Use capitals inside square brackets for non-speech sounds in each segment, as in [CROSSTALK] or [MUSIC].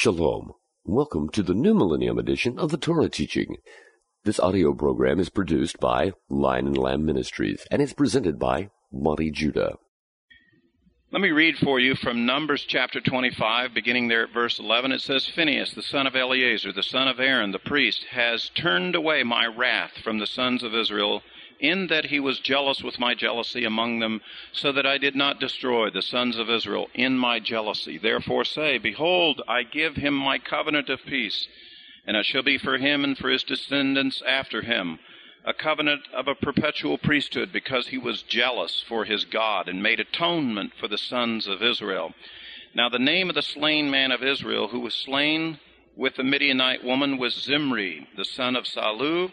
Shalom. Welcome to the New Millennium edition of the Torah teaching. This audio program is produced by Lion and Lamb Ministries and is presented by Monty Judah. Let me read for you from Numbers chapter 25, beginning there at verse 11. It says, Phinehas, the son of Eleazar, the son of Aaron, the priest, has turned away my wrath from the sons of Israel in that he was jealous with my jealousy among them, so that I did not destroy the sons of Israel in my jealousy. Therefore say, Behold, I give him my covenant of peace, and it shall be for him and for his descendants after him, a covenant of a perpetual priesthood, because he was jealous for his God, and made atonement for the sons of Israel. Now the name of the slain man of Israel, who was slain with the Midianite woman, was Zimri, the son of Salu,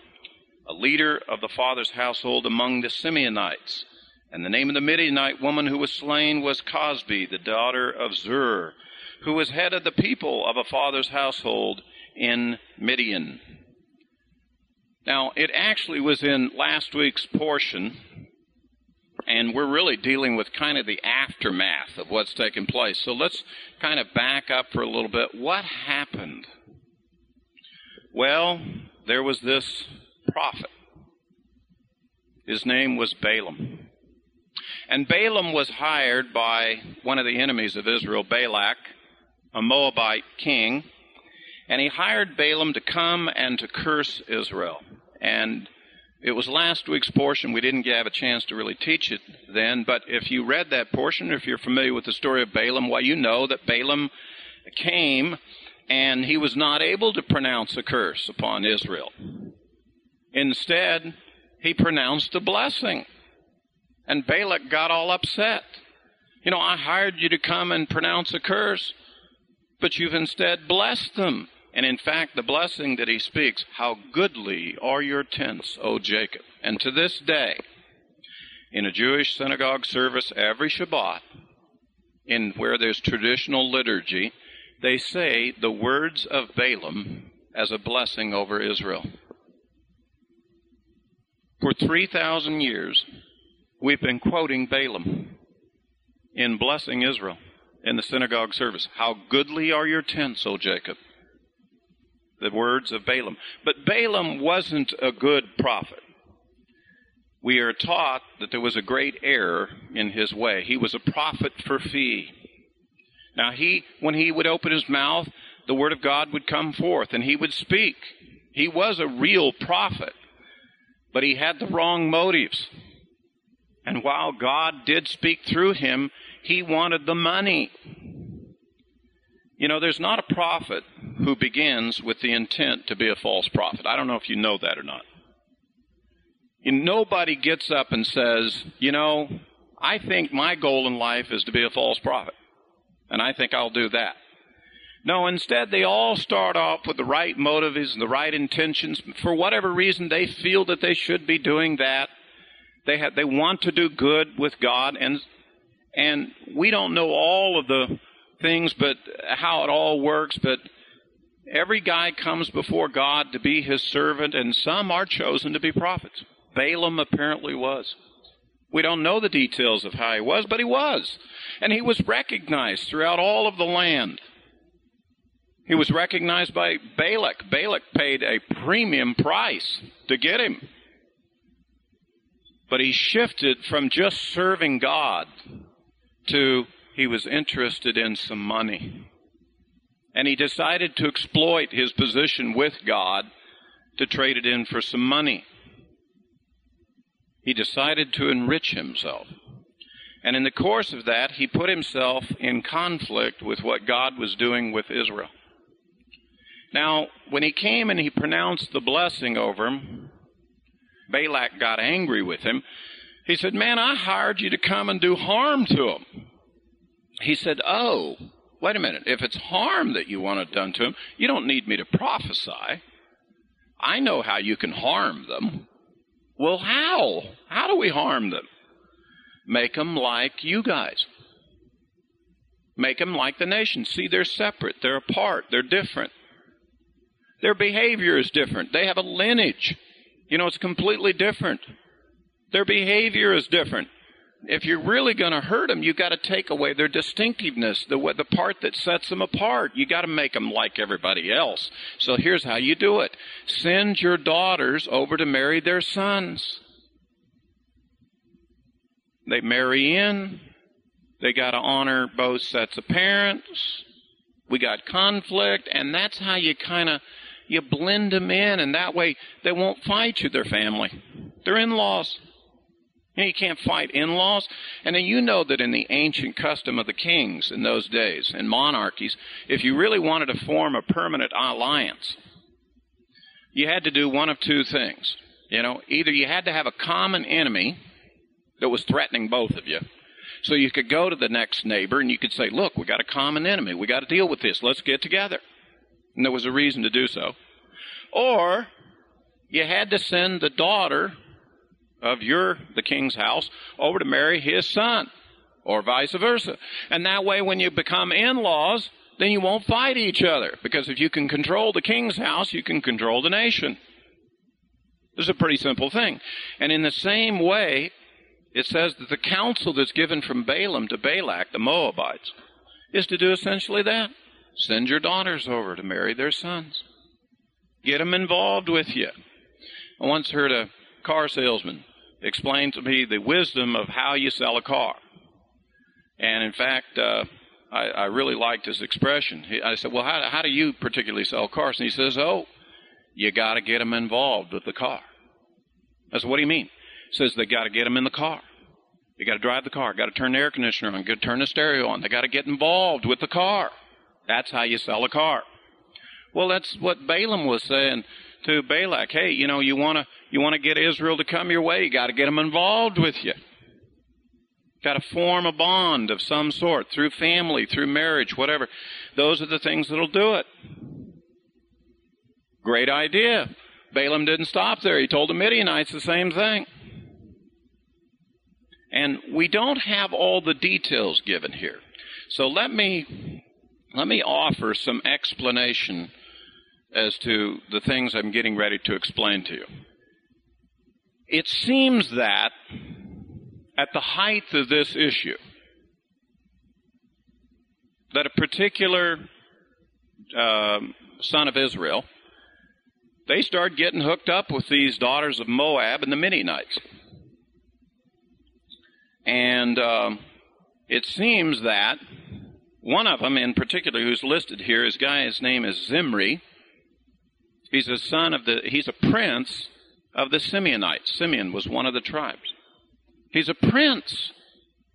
a leader of the father's household among the Simeonites. And the name of the Midianite woman who was slain was Cosbi, the daughter of Zur, who was head of the people of a father's household in Midian. Now, it actually was in last week's portion, and we're really dealing with kind of the aftermath of what's taken place. So let's kind of back up for a little bit. What happened? Well, there was this prophet. His name was Balaam. And Balaam was hired by one of the enemies of Israel, Balak, a Moabite king, and he hired Balaam to come and to curse Israel. And it was last week's portion. We didn't have a chance to really teach it then, but if you read that portion, if you're familiar with the story of Balaam, well, you know that Balaam came and he was not able to pronounce a curse upon Israel. Instead, he pronounced a blessing. And Balak got all upset. You know, I hired you to come and pronounce a curse, but you've instead blessed them. And in fact, the blessing that he speaks, how goodly are your tents, O Jacob. And to this day, in a Jewish synagogue service every Shabbat, in where there's traditional liturgy, they say the words of Balaam as a blessing over Israel. For 3,000 years, we've been quoting Balaam in blessing Israel in the synagogue service. How goodly are your tents, O Jacob. The words of Balaam. But Balaam wasn't a good prophet. We are taught that there was a great error in his way. He was a prophet for fee. Now he, when he would open his mouth, the word of God would come forth and he would speak. He was a real prophet but he had the wrong motives. And while God did speak through him, he wanted the money. You know, there's not a prophet who begins with the intent to be a false prophet. I don't know if you know that or not. And nobody gets up and says, you know, I think my goal in life is to be a false prophet. And I think I'll do that. No, instead, they all start off with the right motives and the right intentions. For whatever reason, they feel that they should be doing that. They have, they want to do good with God, and and we don't know all of the things, but how it all works. But every guy comes before God to be His servant, and some are chosen to be prophets. Balaam apparently was. We don't know the details of how he was, but he was, and he was recognized throughout all of the land. He was recognized by Balak. Balak paid a premium price to get him. But he shifted from just serving God to he was interested in some money. And he decided to exploit his position with God to trade it in for some money. He decided to enrich himself. And in the course of that, he put himself in conflict with what God was doing with Israel. Now, when he came and he pronounced the blessing over him, Balak got angry with him. He said, Man, I hired you to come and do harm to him. He said, Oh, wait a minute. If it's harm that you want it done to him, you don't need me to prophesy. I know how you can harm them. Well, how? How do we harm them? Make them like you guys. Make them like the nation. See, they're separate, they're apart, they're different. Their behavior is different. They have a lineage. You know, it's completely different. Their behavior is different. if you're really going to hurt them, you've got to take away their distinctiveness, the the part that sets them apart. You got to make them like everybody else. So here's how you do it: send your daughters over to marry their sons. They marry in. They got to honor both sets of parents. We got conflict, and that's how you kind of you blend them in, and that way they won't fight you. Their family, their in-laws. You, know, you can't fight in-laws. And then you know that in the ancient custom of the kings in those days, in monarchies, if you really wanted to form a permanent alliance, you had to do one of two things. You know, either you had to have a common enemy that was threatening both of you. So you could go to the next neighbor and you could say, look, we got a common enemy. We got to deal with this. Let's get together. And there was a reason to do so. Or you had to send the daughter of your, the king's house, over to marry his son. Or vice versa. And that way when you become in-laws, then you won't fight each other. Because if you can control the king's house, you can control the nation. This is a pretty simple thing. And in the same way, it says that the counsel that's given from Balaam to Balak, the Moabites, is to do essentially that. Send your daughters over to marry their sons. Get them involved with you. I once heard a car salesman explain to me the wisdom of how you sell a car. And in fact, uh, I, I, really liked his expression. He, I said, Well, how, how do you particularly sell cars? And he says, Oh, you got to get them involved with the car. I said, What do you mean? He says they got to get them in the car. They got to drive the car. Got to turn the air conditioner on. Got to turn the stereo on. They got to get involved with the car. That's how you sell a car. Well, that's what Balaam was saying to Balak. Hey, you know, you want to you want to get Israel to come your way. You got to get them involved with you. Got to form a bond of some sort through family, through marriage, whatever. Those are the things that'll do it. Great idea. Balaam didn't stop there. He told the Midianites the same thing. And we don't have all the details given here. So let me, let me offer some explanation as to the things I'm getting ready to explain to you. It seems that at the height of this issue, that a particular uh, son of Israel, they start getting hooked up with these daughters of Moab and the Midianites. And um, it seems that one of them in particular who's listed here, his guy, his name is Zimri. He's a son of the, he's a prince of the Simeonites. Simeon was one of the tribes. He's a prince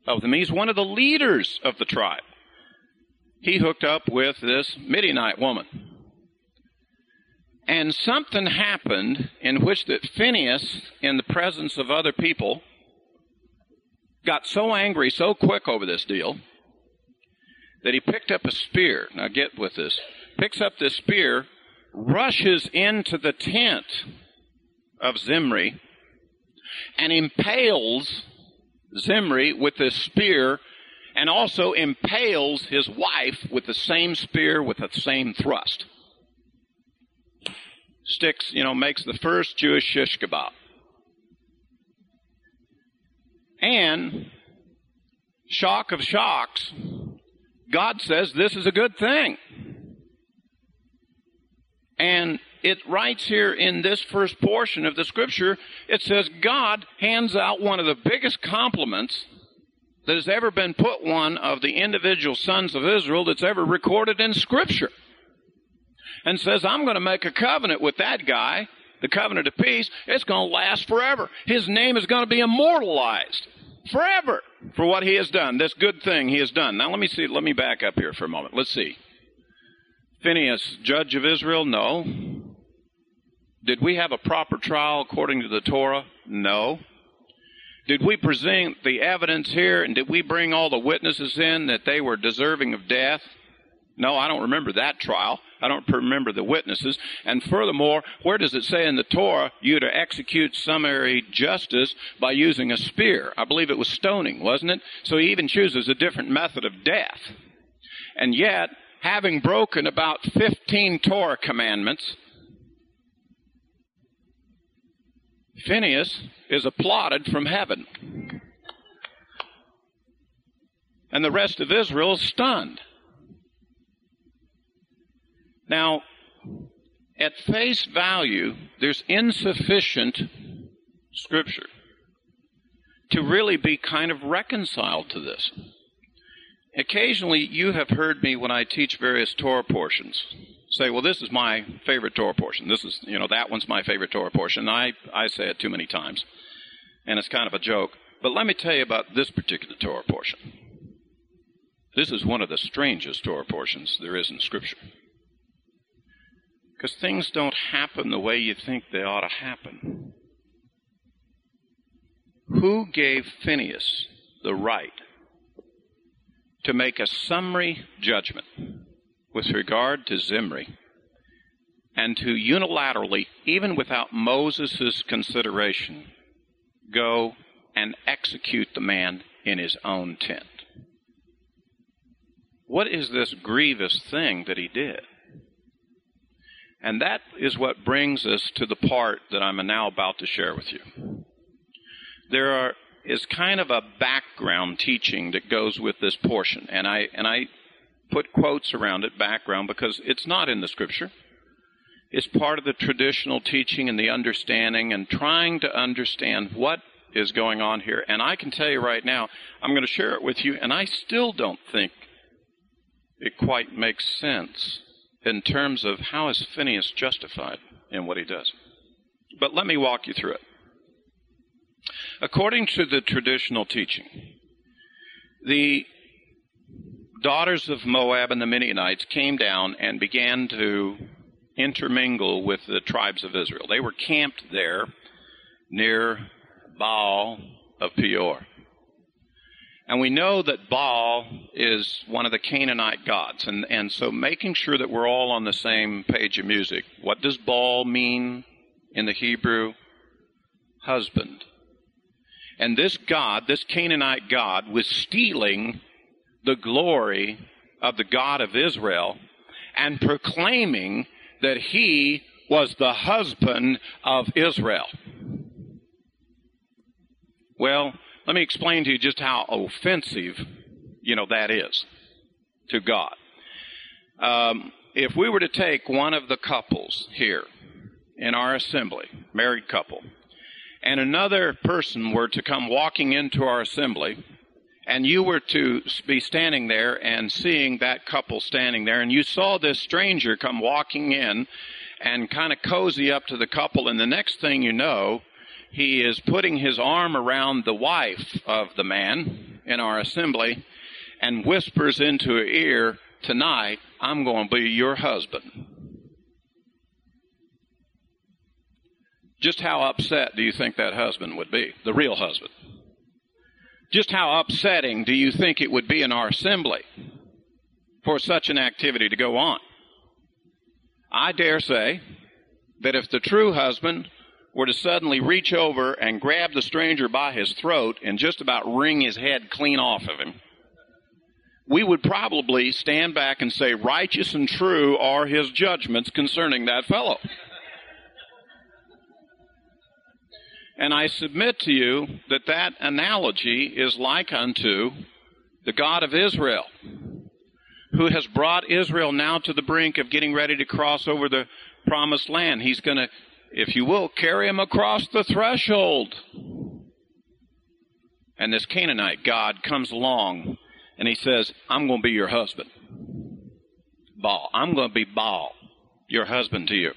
of them. He's one of the leaders of the tribe. He hooked up with this Midianite woman. And something happened in which that Phineas, in the presence of other people, got so angry so quick over this deal that he picked up a spear. Now get with this. Picks up this spear, rushes into the tent of Zimri, and impales Zimri with this spear, and also impales his wife with the same spear with the same thrust. Sticks, you know, makes the first Jewish shish kebab. And, shock of shocks, God says this is a good thing. And it writes here in this first portion of the scripture, it says God hands out one of the biggest compliments that has ever been put one of the individual sons of Israel that's ever recorded in scripture. And says, I'm going to make a covenant with that guy the covenant of peace, it's going to last forever. His name is going to be immortalized forever for what he has done, this good thing he has done. Now let me see, let me back up here for a moment. Let's see. Phineas, judge of Israel? No. Did we have a proper trial according to the Torah? No. Did we present the evidence here and did we bring all the witnesses in that they were deserving of death? No, I don't remember that trial. I don't remember the witnesses. And furthermore, where does it say in the Torah you to execute summary justice by using a spear? I believe it was stoning, wasn't it? So he even chooses a different method of death. And yet, having broken about 15 Torah commandments, Phineas is applauded from heaven. And the rest of Israel is stunned. Now, at face value, there's insufficient scripture to really be kind of reconciled to this. Occasionally, you have heard me when I teach various Torah portions say, well, this is my favorite Torah portion. This is, you know, that one's my favorite Torah portion. I, I say it too many times, and it's kind of a joke. But let me tell you about this particular Torah portion. This is one of the strangest Torah portions there is in Scripture. Because things don't happen the way you think they ought to happen. Who gave Phineas the right to make a summary judgment with regard to Zimri and to unilaterally, even without Moses' consideration, go and execute the man in his own tent? What is this grievous thing that he did? And that is what brings us to the part that I'm now about to share with you. There are, is kind of a background teaching that goes with this portion, and I and I put quotes around it, background, because it's not in the scripture. It's part of the traditional teaching and the understanding and trying to understand what is going on here. And I can tell you right now, I'm going to share it with you, and I still don't think it quite makes sense in terms of how is Phineas justified in what he does. But let me walk you through it. According to the traditional teaching, the daughters of Moab and the Midianites came down and began to intermingle with the tribes of Israel. They were camped there near Baal of Peor. And we know that Baal is one of the Canaanite gods. And, and so making sure that we're all on the same page of music. What does Baal mean in the Hebrew? Husband. And this God, this Canaanite God, was stealing the glory of the God of Israel and proclaiming that he was the husband of Israel. Well, let me explain to you just how offensive, you know, that is to God. Um, if we were to take one of the couples here in our assembly, married couple, and another person were to come walking into our assembly and you were to be standing there and seeing that couple standing there, and you saw this stranger come walking in and kind of cozy up to the couple, and the next thing you know, he is putting his arm around the wife of the man in our assembly and whispers into her ear, Tonight, I'm going to be your husband. Just how upset do you think that husband would be? The real husband. Just how upsetting do you think it would be in our assembly for such an activity to go on? I dare say that if the true husband were to suddenly reach over and grab the stranger by his throat and just about wring his head clean off of him, we would probably stand back and say, Righteous and true are his judgments concerning that fellow. And I submit to you that that analogy is like unto the God of Israel, who has brought Israel now to the brink of getting ready to cross over the promised land. He's going to, if you will, carry him across the threshold. And this Canaanite God comes along and he says, I'm going to be your husband. Baal. I'm going to be Baal, your husband to you.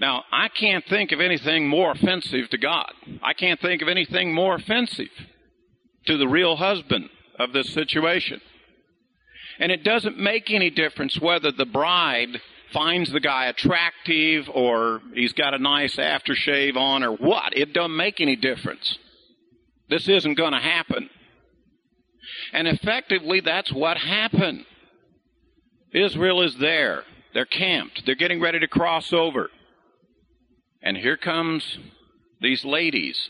Now, I can't think of anything more offensive to God. I can't think of anything more offensive to the real husband of this situation. And it doesn't make any difference whether the bride finds the guy attractive or he's got a nice aftershave on or what. It doesn't make any difference. This isn't going to happen. And effectively, that's what happened. Israel is there. They're camped. They're getting ready to cross over. And here comes these ladies.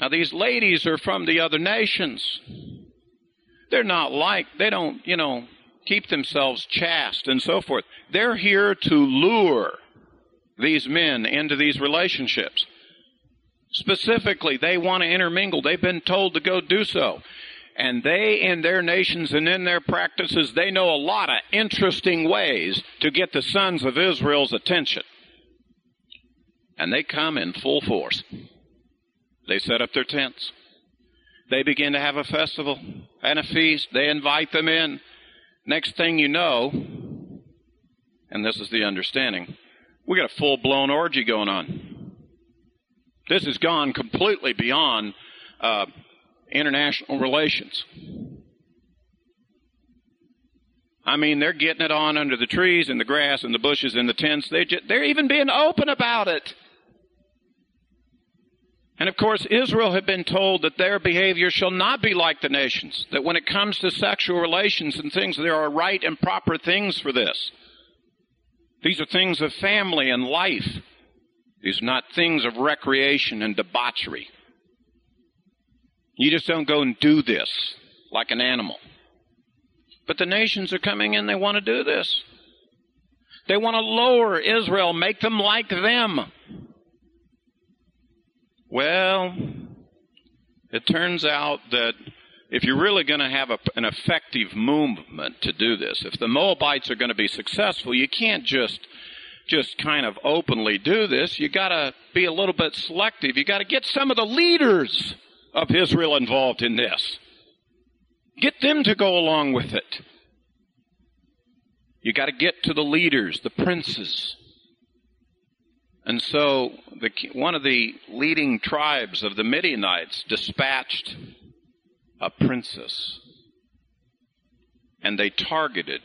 Now these ladies are from the other nations. They're not like, they don't, you know, keep themselves chaste and so forth. They're here to lure these men into these relationships. Specifically, they want to intermingle. They've been told to go do so. And they, in their nations and in their practices, they know a lot of interesting ways to get the sons of Israel's attention. And they come in full force. They set up their tents. They begin to have a festival and a feast. They invite them in. Next thing you know, and this is the understanding, we got a full blown orgy going on. This has gone completely beyond uh, international relations. I mean, they're getting it on under the trees and the grass and the bushes and the tents. They just, they're even being open about it. And of course, Israel had been told that their behavior shall not be like the nations. That when it comes to sexual relations and things, there are right and proper things for this. These are things of family and life. These are not things of recreation and debauchery. You just don't go and do this like an animal. But the nations are coming in, they want to do this. They want to lower Israel, make them like them. Well, it turns out that if you're really going to have a, an effective movement to do this, if the Moabites are going to be successful, you can't just just kind of openly do this. You got to be a little bit selective. You got to get some of the leaders of Israel involved in this. Get them to go along with it. You got to get to the leaders, the princes. And so the, one of the leading tribes of the Midianites dispatched a princess. And they targeted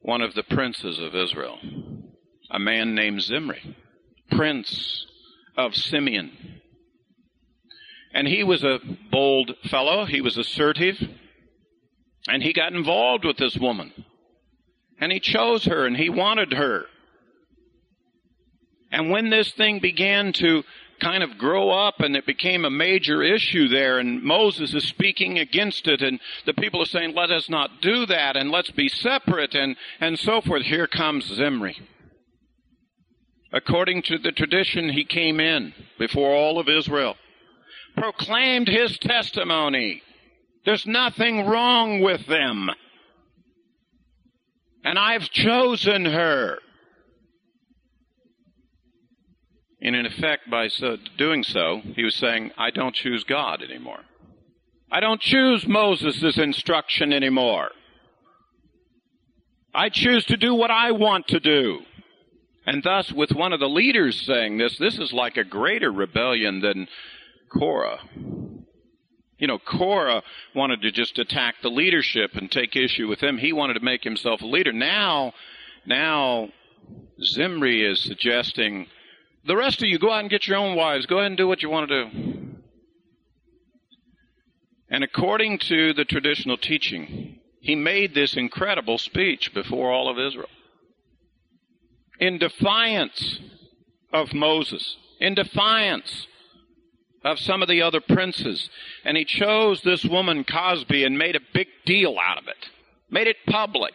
one of the princes of Israel, a man named Zimri, prince of Simeon. And he was a bold fellow. He was assertive. And he got involved with this woman. And he chose her and he wanted her. And when this thing began to kind of grow up and it became a major issue there and Moses is speaking against it and the people are saying, let us not do that and let's be separate and, and so forth. Here comes Zimri. According to the tradition, he came in before all of Israel proclaimed his testimony. There's nothing wrong with them. And I've chosen her. And in effect, by so, doing so, he was saying, I don't choose God anymore. I don't choose Moses' instruction anymore. I choose to do what I want to do. And thus, with one of the leaders saying this, this is like a greater rebellion than Korah. You know, Korah wanted to just attack the leadership and take issue with him. He wanted to make himself a leader. Now, now Zimri is suggesting the rest of you go out and get your own wives. Go ahead and do what you want to do. And according to the traditional teaching, he made this incredible speech before all of Israel. In defiance of Moses, in defiance of some of the other princes. And he chose this woman, Cosbi, and made a big deal out of it, made it public.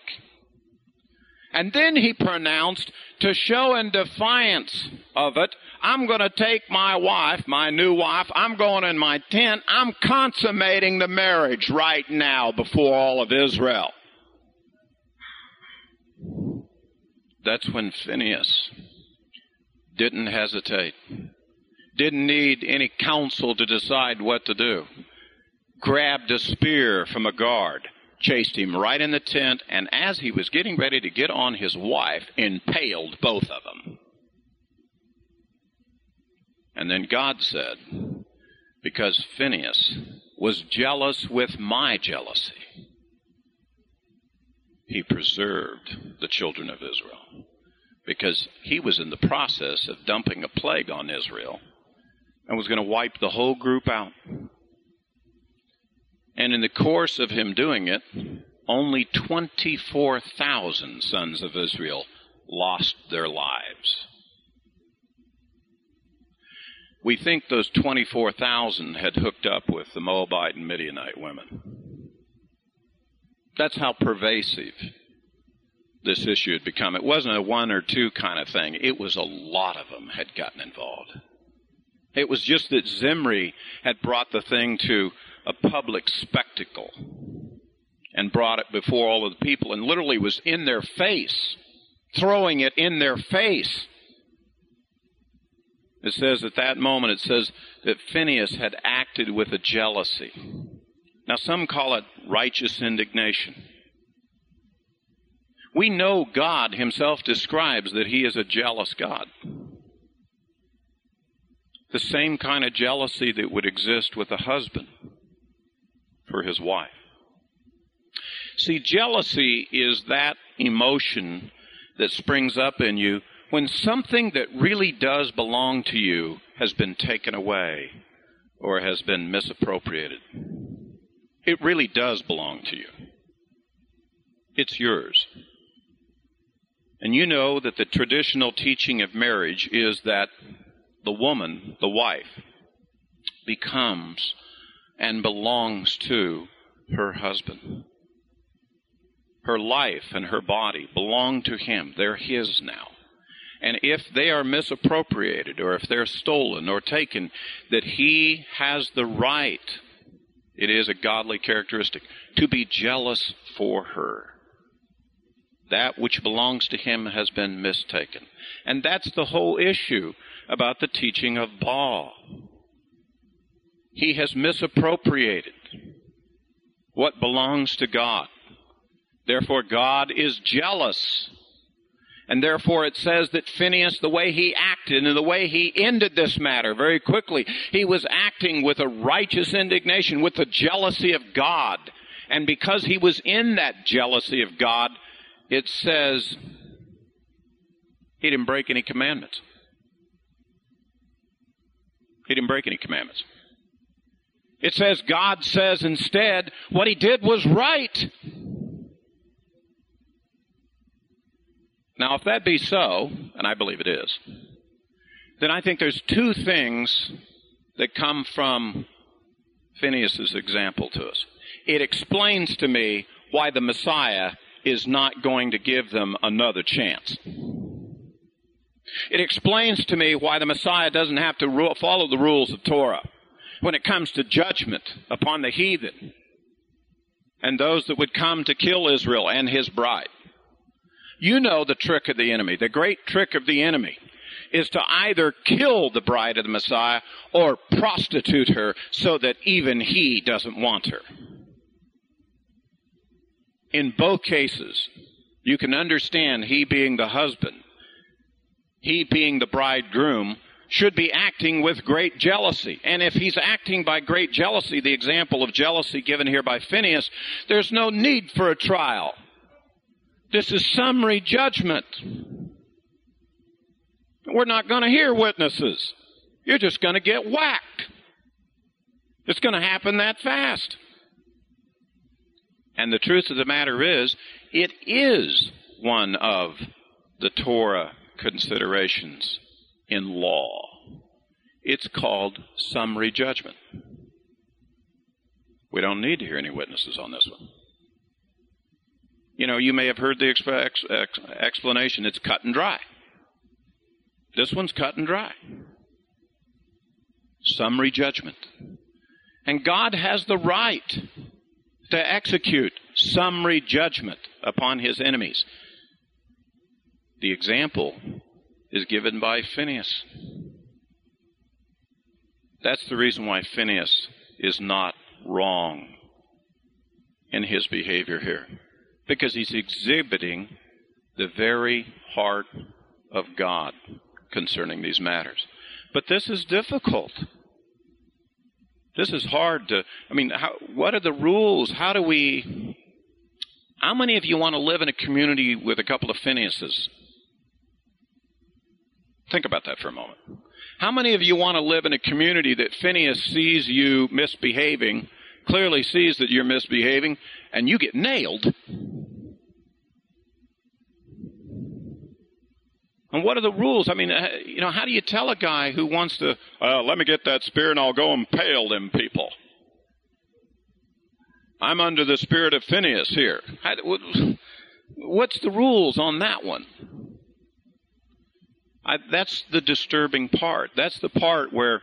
And then he pronounced, to show in defiance of it, I'm going to take my wife, my new wife, I'm going in my tent, I'm consummating the marriage right now before all of Israel. That's when Phineas didn't hesitate didn't need any counsel to decide what to do. Grabbed a spear from a guard, chased him right in the tent, and as he was getting ready to get on his wife, impaled both of them. And then God said, because Phineas was jealous with my jealousy, he preserved the children of Israel because he was in the process of dumping a plague on Israel and was going to wipe the whole group out. And in the course of him doing it, only 24,000 sons of Israel lost their lives. We think those 24,000 had hooked up with the Moabite and Midianite women. That's how pervasive this issue had become. It wasn't a one or two kind of thing. It was a lot of them had gotten involved. It was just that Zimri had brought the thing to a public spectacle and brought it before all of the people and literally was in their face, throwing it in their face. It says at that moment, it says that Phineas had acted with a jealousy. Now, some call it righteous indignation. We know God Himself describes that He is a jealous God. The same kind of jealousy that would exist with a husband for his wife. See, jealousy is that emotion that springs up in you when something that really does belong to you has been taken away or has been misappropriated. It really does belong to you. It's yours. And you know that the traditional teaching of marriage is that the woman, the wife, becomes and belongs to her husband. Her life and her body belong to him. They're his now. And if they are misappropriated or if they're stolen or taken, that he has the right, it is a godly characteristic, to be jealous for her. That which belongs to him has been mistaken. And that's the whole issue about the teaching of Baal. He has misappropriated what belongs to God. Therefore, God is jealous. And therefore, it says that Phineas, the way he acted and the way he ended this matter very quickly, he was acting with a righteous indignation, with the jealousy of God. And because he was in that jealousy of God, it says he didn't break any commandments. He didn't break any commandments. It says God says instead what he did was right. Now, if that be so, and I believe it is, then I think there's two things that come from Phineas's example to us. It explains to me why the Messiah is not going to give them another chance. It explains to me why the Messiah doesn't have to follow the rules of Torah when it comes to judgment upon the heathen and those that would come to kill Israel and his bride. You know the trick of the enemy. The great trick of the enemy is to either kill the bride of the Messiah or prostitute her so that even he doesn't want her. In both cases, you can understand he being the husband, he being the bridegroom, should be acting with great jealousy. And if he's acting by great jealousy, the example of jealousy given here by Phineas, there's no need for a trial. This is summary judgment. We're not going to hear witnesses. You're just going to get whacked. It's going to happen that fast. And the truth of the matter is, it is one of the Torah considerations in law. It's called summary judgment. We don't need to hear any witnesses on this one. You know, you may have heard the ex- ex- explanation. It's cut and dry. This one's cut and dry. Summary judgment. And God has the right to execute summary judgment upon his enemies. The example is given by Phineas. That's the reason why Phineas is not wrong in his behavior here. Because he's exhibiting the very heart of God concerning these matters. But this is difficult. This is hard to, I mean, how, what are the rules? How do we, how many of you want to live in a community with a couple of Phineases? Think about that for a moment. How many of you want to live in a community that Phineas sees you misbehaving, clearly sees that you're misbehaving, and you get nailed? And what are the rules? I mean, uh, you know, how do you tell a guy who wants to, uh, let me get that spear and I'll go impale them people? I'm under the spirit of Phineas here. What's the rules on that one? I, that's the disturbing part. That's the part where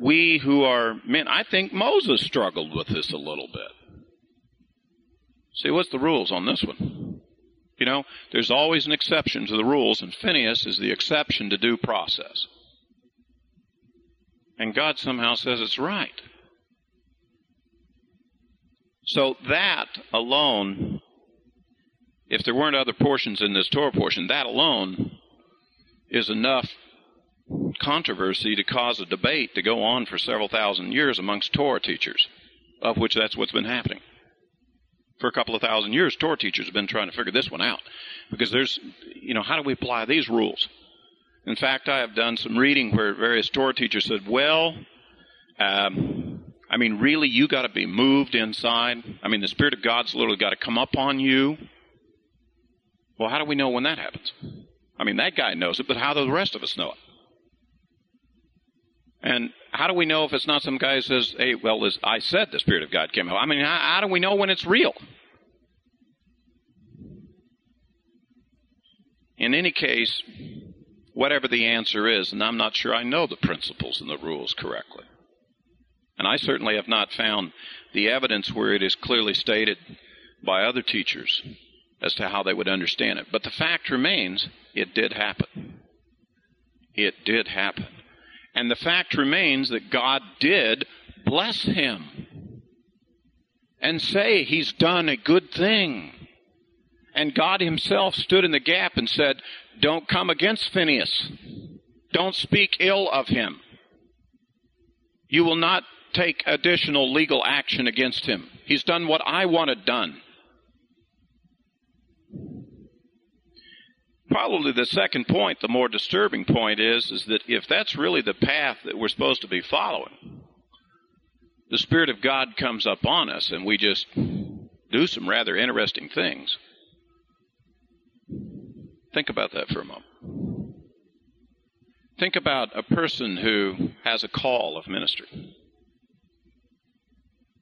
we who are men, I think Moses struggled with this a little bit. See, what's the rules on this one? You know, there's always an exception to the rules, and Phineas is the exception to due process. And God somehow says it's right. So that alone, if there weren't other portions in this Torah portion, that alone is enough controversy to cause a debate to go on for several thousand years amongst Torah teachers, of which that's what's been happening. For a couple of thousand years, Torah teachers have been trying to figure this one out. Because there's, you know, how do we apply these rules? In fact, I have done some reading where various Torah teachers said, well, um, I mean, really, you got to be moved inside. I mean, the Spirit of God's literally got to come up on you. Well, how do we know when that happens? I mean, that guy knows it, but how do the rest of us know it? And how do we know if it's not some guy who says, hey, well, as I said the Spirit of God came out? I mean, how, how do we know when it's real? In any case, whatever the answer is, and I'm not sure I know the principles and the rules correctly. And I certainly have not found the evidence where it is clearly stated by other teachers as to how they would understand it. But the fact remains, it did happen. It did happen. And the fact remains that God did bless him and say he's done a good thing. And God himself stood in the gap and said, Don't come against Phineas. Don't speak ill of him. You will not take additional legal action against him. He's done what I wanted done. Probably the second point, the more disturbing point is, is that if that's really the path that we're supposed to be following, the Spirit of God comes up on us and we just do some rather interesting things. Think about that for a moment. Think about a person who has a call of ministry.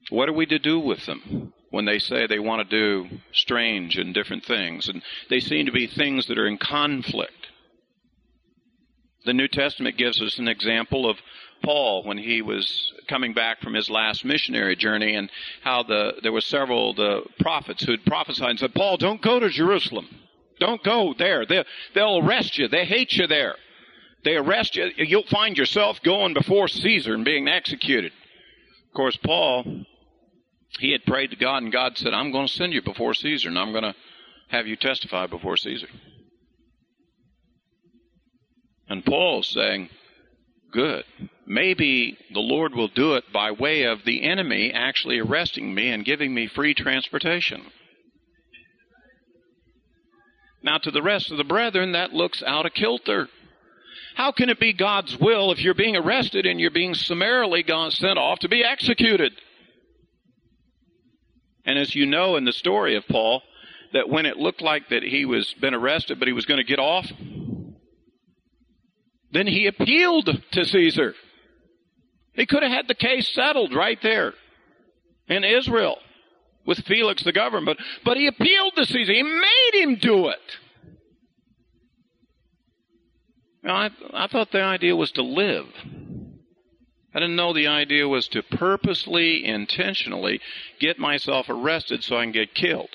What are we to do with them? When they say they want to do strange and different things. And they seem to be things that are in conflict. The New Testament gives us an example of Paul when he was coming back from his last missionary journey and how the there were several the prophets who had prophesied and said, Paul, don't go to Jerusalem. Don't go there. They, they'll arrest you. They hate you there. They arrest you. You'll find yourself going before Caesar and being executed. Of course, Paul he had prayed to God, and God said, I'm going to send you before Caesar, and I'm going to have you testify before Caesar. And Paul's saying, Good. Maybe the Lord will do it by way of the enemy actually arresting me and giving me free transportation. Now, to the rest of the brethren, that looks out of kilter. How can it be God's will if you're being arrested and you're being summarily sent off to be executed? And as you know in the story of Paul, that when it looked like that he was been arrested but he was going to get off, then he appealed to Caesar. He could have had the case settled right there in Israel with Felix the governor, but, he appealed to Caesar. He made him do it. Now, I, I thought the idea was to live. I didn't know the idea was to purposely, intentionally get myself arrested so I can get killed.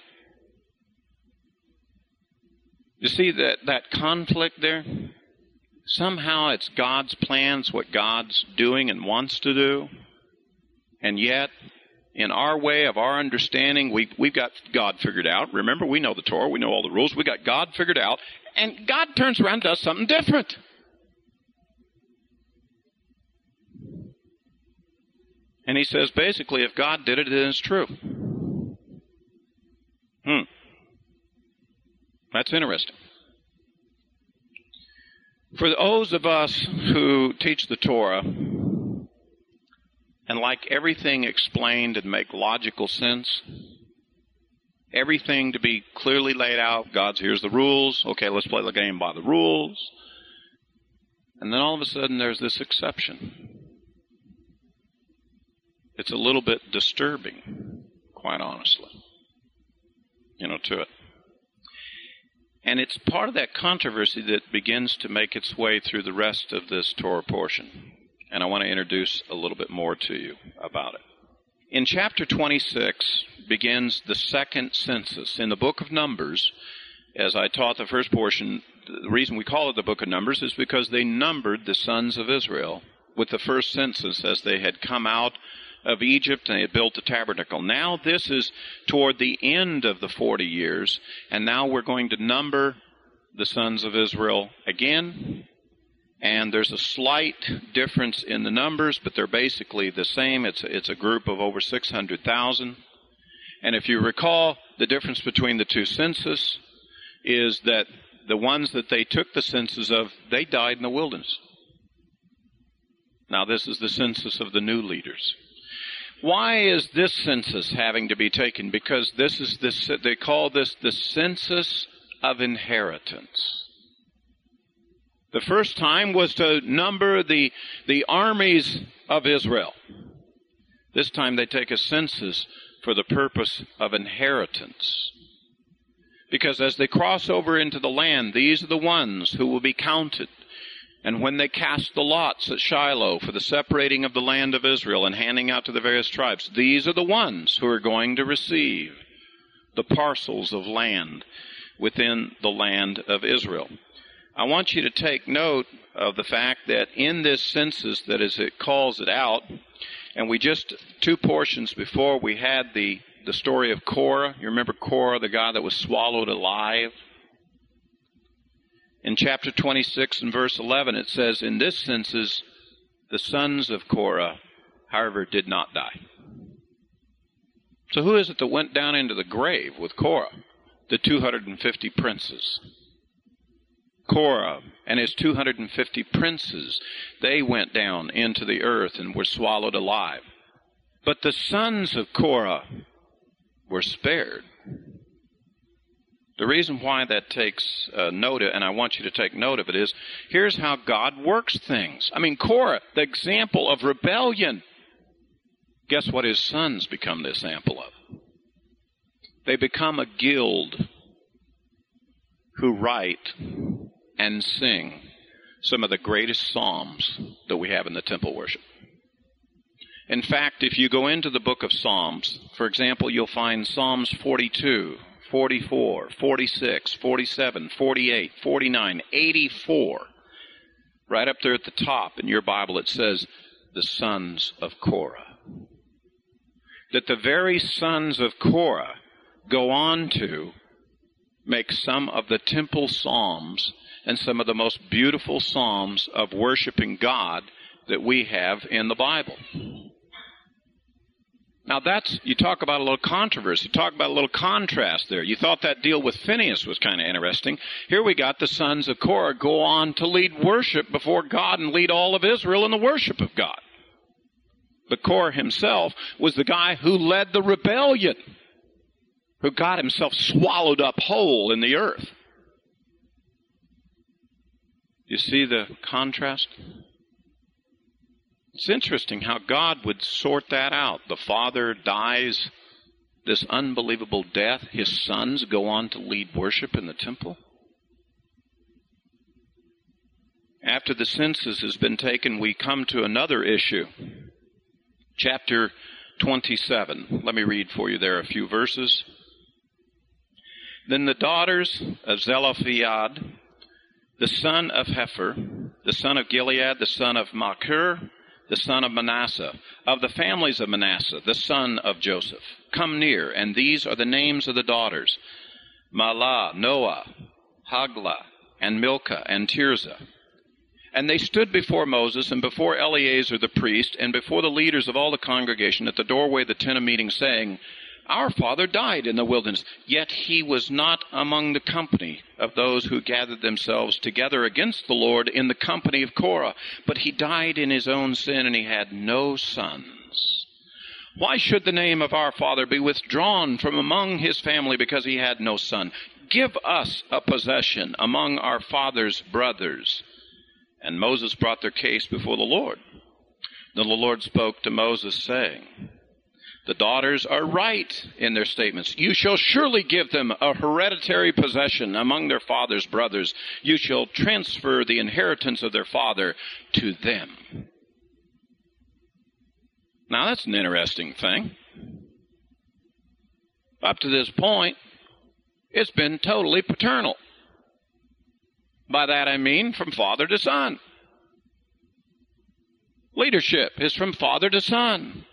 You see that, that conflict there? Somehow it's God's plans, what God's doing and wants to do. And yet, in our way of our understanding, we, we've got God figured out. Remember, we know the Torah, we know all the rules, we got God figured out, and God turns around and does something different. And he says basically, if God did it, then it's true. Hmm. That's interesting. For those of us who teach the Torah and like everything explained and make logical sense, everything to be clearly laid out, God's here's the rules, okay, let's play the game by the rules. And then all of a sudden there's this exception it's a little bit disturbing, quite honestly, you know, to it. And it's part of that controversy that begins to make its way through the rest of this Torah portion. and I want to introduce a little bit more to you about it. In chapter 26 begins the second census. In the book of Numbers, as I taught the first portion, the reason we call it the book of Numbers is because they numbered the sons of Israel with the first census as they had come out of Egypt and they had built the tabernacle. Now this is toward the end of the 40 years, and now we're going to number the sons of Israel again. And there's a slight difference in the numbers, but they're basically the same. It's it's a group of over 600,000. And if you recall, the difference between the two census is that the ones that they took the census of, they died in the wilderness. Now, this is the census of the new leaders. Why is this census having to be taken? Because this is they call this the census of inheritance. The first time was to number the, the armies of Israel. This time they take a census for the purpose of inheritance. Because as they cross over into the land, these are the ones who will be counted. And when they cast the lots at Shiloh for the separating of the land of Israel and handing out to the various tribes, these are the ones who are going to receive the parcels of land within the land of Israel. I want you to take note of the fact that in this census, that as it calls it out, and we just two portions before we had the the story of Korah. You remember Korah, the guy that was swallowed alive? In chapter 26 and verse 11, it says, In this census, the sons of Korah, however, did not die. So who is it that went down into the grave with Korah? The 250 princes. Korah and his 250 princes, they went down into the earth and were swallowed alive. But the sons of Korah, were spared. The reason why that takes uh, note, and I want you to take note of it, is here's how God works things. I mean, Korah, the example of rebellion. Guess what his sons become the example of? They become a guild who write and sing some of the greatest psalms that we have in the temple worship. In fact, if you go into the book of Psalms, for example, you'll find Psalms 42, 44, 46, 47, 48, 49, 84. Right up there at the top in your Bible, it says, the sons of Korah. That the very sons of Korah go on to make some of the temple psalms and some of the most beautiful psalms of worshiping God that we have in the Bible. Now that's, you talk about a little controversy, You talk about a little contrast there. You thought that deal with Phineas was kind of interesting. Here we got the sons of Korah go on to lead worship before God and lead all of Israel in the worship of God. But Korah himself was the guy who led the rebellion, who got himself swallowed up whole in the earth. You see the contrast? It's interesting how God would sort that out. The father dies this unbelievable death. His sons go on to lead worship in the temple. After the census has been taken, we come to another issue. Chapter 27. Let me read for you there a few verses. Then the daughters of Zelophehad, the son of Hepher, the son of Gilead, the son of Machir, the son of Manasseh, of the families of Manasseh, the son of Joseph. Come near, and these are the names of the daughters Mahlah, Noah, Hoglah, and Milcah, and Tirzah. And they stood before Moses and before Eleazar the priest and before the leaders of all the congregation at the doorway of the tent of meeting, saying, our father died in the wilderness, yet he was not among the company of those who gathered themselves together against the Lord in the company of Korah, but he died in his own sin and he had no sons. Why should the name of our father be withdrawn from among his family because he had no son? Give us a possession among our father's brothers. And Moses brought their case before the Lord. Then the Lord spoke to Moses, saying, the daughters are right in their statements. You shall surely give them a hereditary possession among their father's brothers. You shall transfer the inheritance of their father to them. Now that's an interesting thing. Up to this point, it's been totally paternal. By that I mean from father to son. Leadership is from father to son.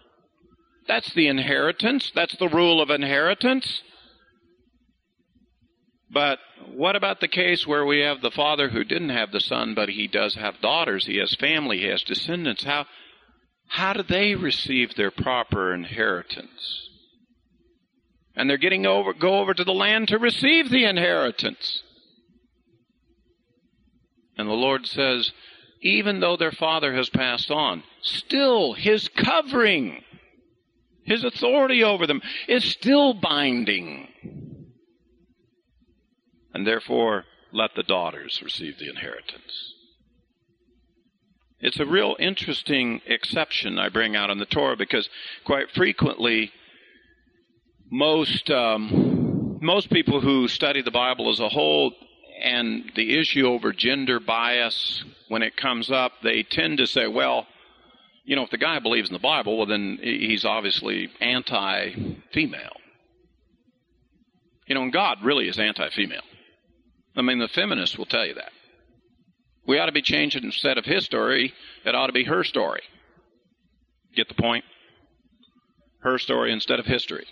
That's the inheritance. That's the rule of inheritance. But what about the case where we have the father who didn't have the son, but he does have daughters, he has family, he has descendants? How, how do they receive their proper inheritance? And they're getting over, go over to the land to receive the inheritance. And the Lord says, even though their father has passed on, still his covering, his authority over them is still binding. And therefore, let the daughters receive the inheritance. It's a real interesting exception I bring out in the Torah because quite frequently, most um, most people who study the Bible as a whole and the issue over gender bias when it comes up, they tend to say, well, you know, if the guy believes in the Bible, well, then he's obviously anti female. You know, and God really is anti female. I mean, the feminists will tell you that. We ought to be changing instead of his story, it ought to be her story. Get the point? Her story instead of history.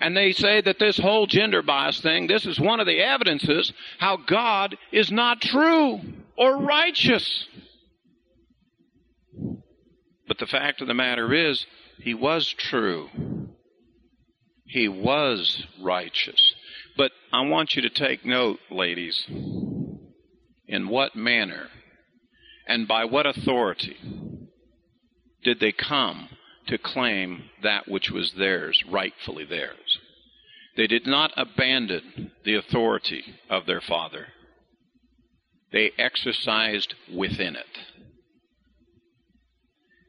And they say that this whole gender bias thing, this is one of the evidences how God is not true or righteous. But the fact of the matter is, he was true. He was righteous. But I want you to take note, ladies, in what manner and by what authority did they come to claim that which was theirs, rightfully theirs. They did not abandon the authority of their father. They exercised within it.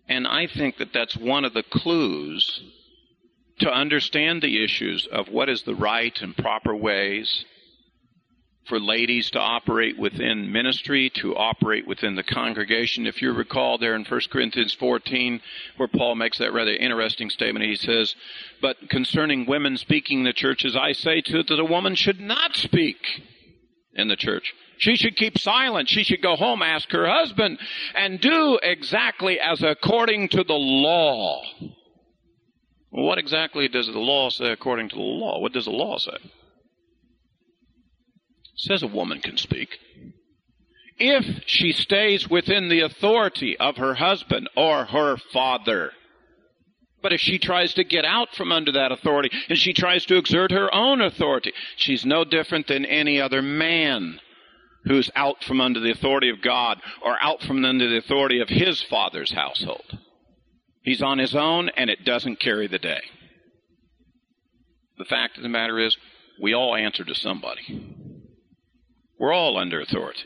And I think that that's one of the clues to understand the issues of what is the right and proper ways for ladies to operate within ministry, to operate within the congregation. If you recall there in 1 Corinthians 14, where Paul makes that rather interesting statement, he says, But concerning women speaking in the churches, I say to it that a woman should not speak in the church. She should keep silent. She should go home, ask her husband, and do exactly as according to the law. What exactly does the law say according to the law? What does the law say? It says a woman can speak. If she stays within the authority of her husband or her father. But if she tries to get out from under that authority and she tries to exert her own authority, she's no different than any other man who's out from under the authority of God or out from under the authority of his father's household. He's on his own and it doesn't carry the day. The fact of the matter is, we all answer to somebody. We're all under authority.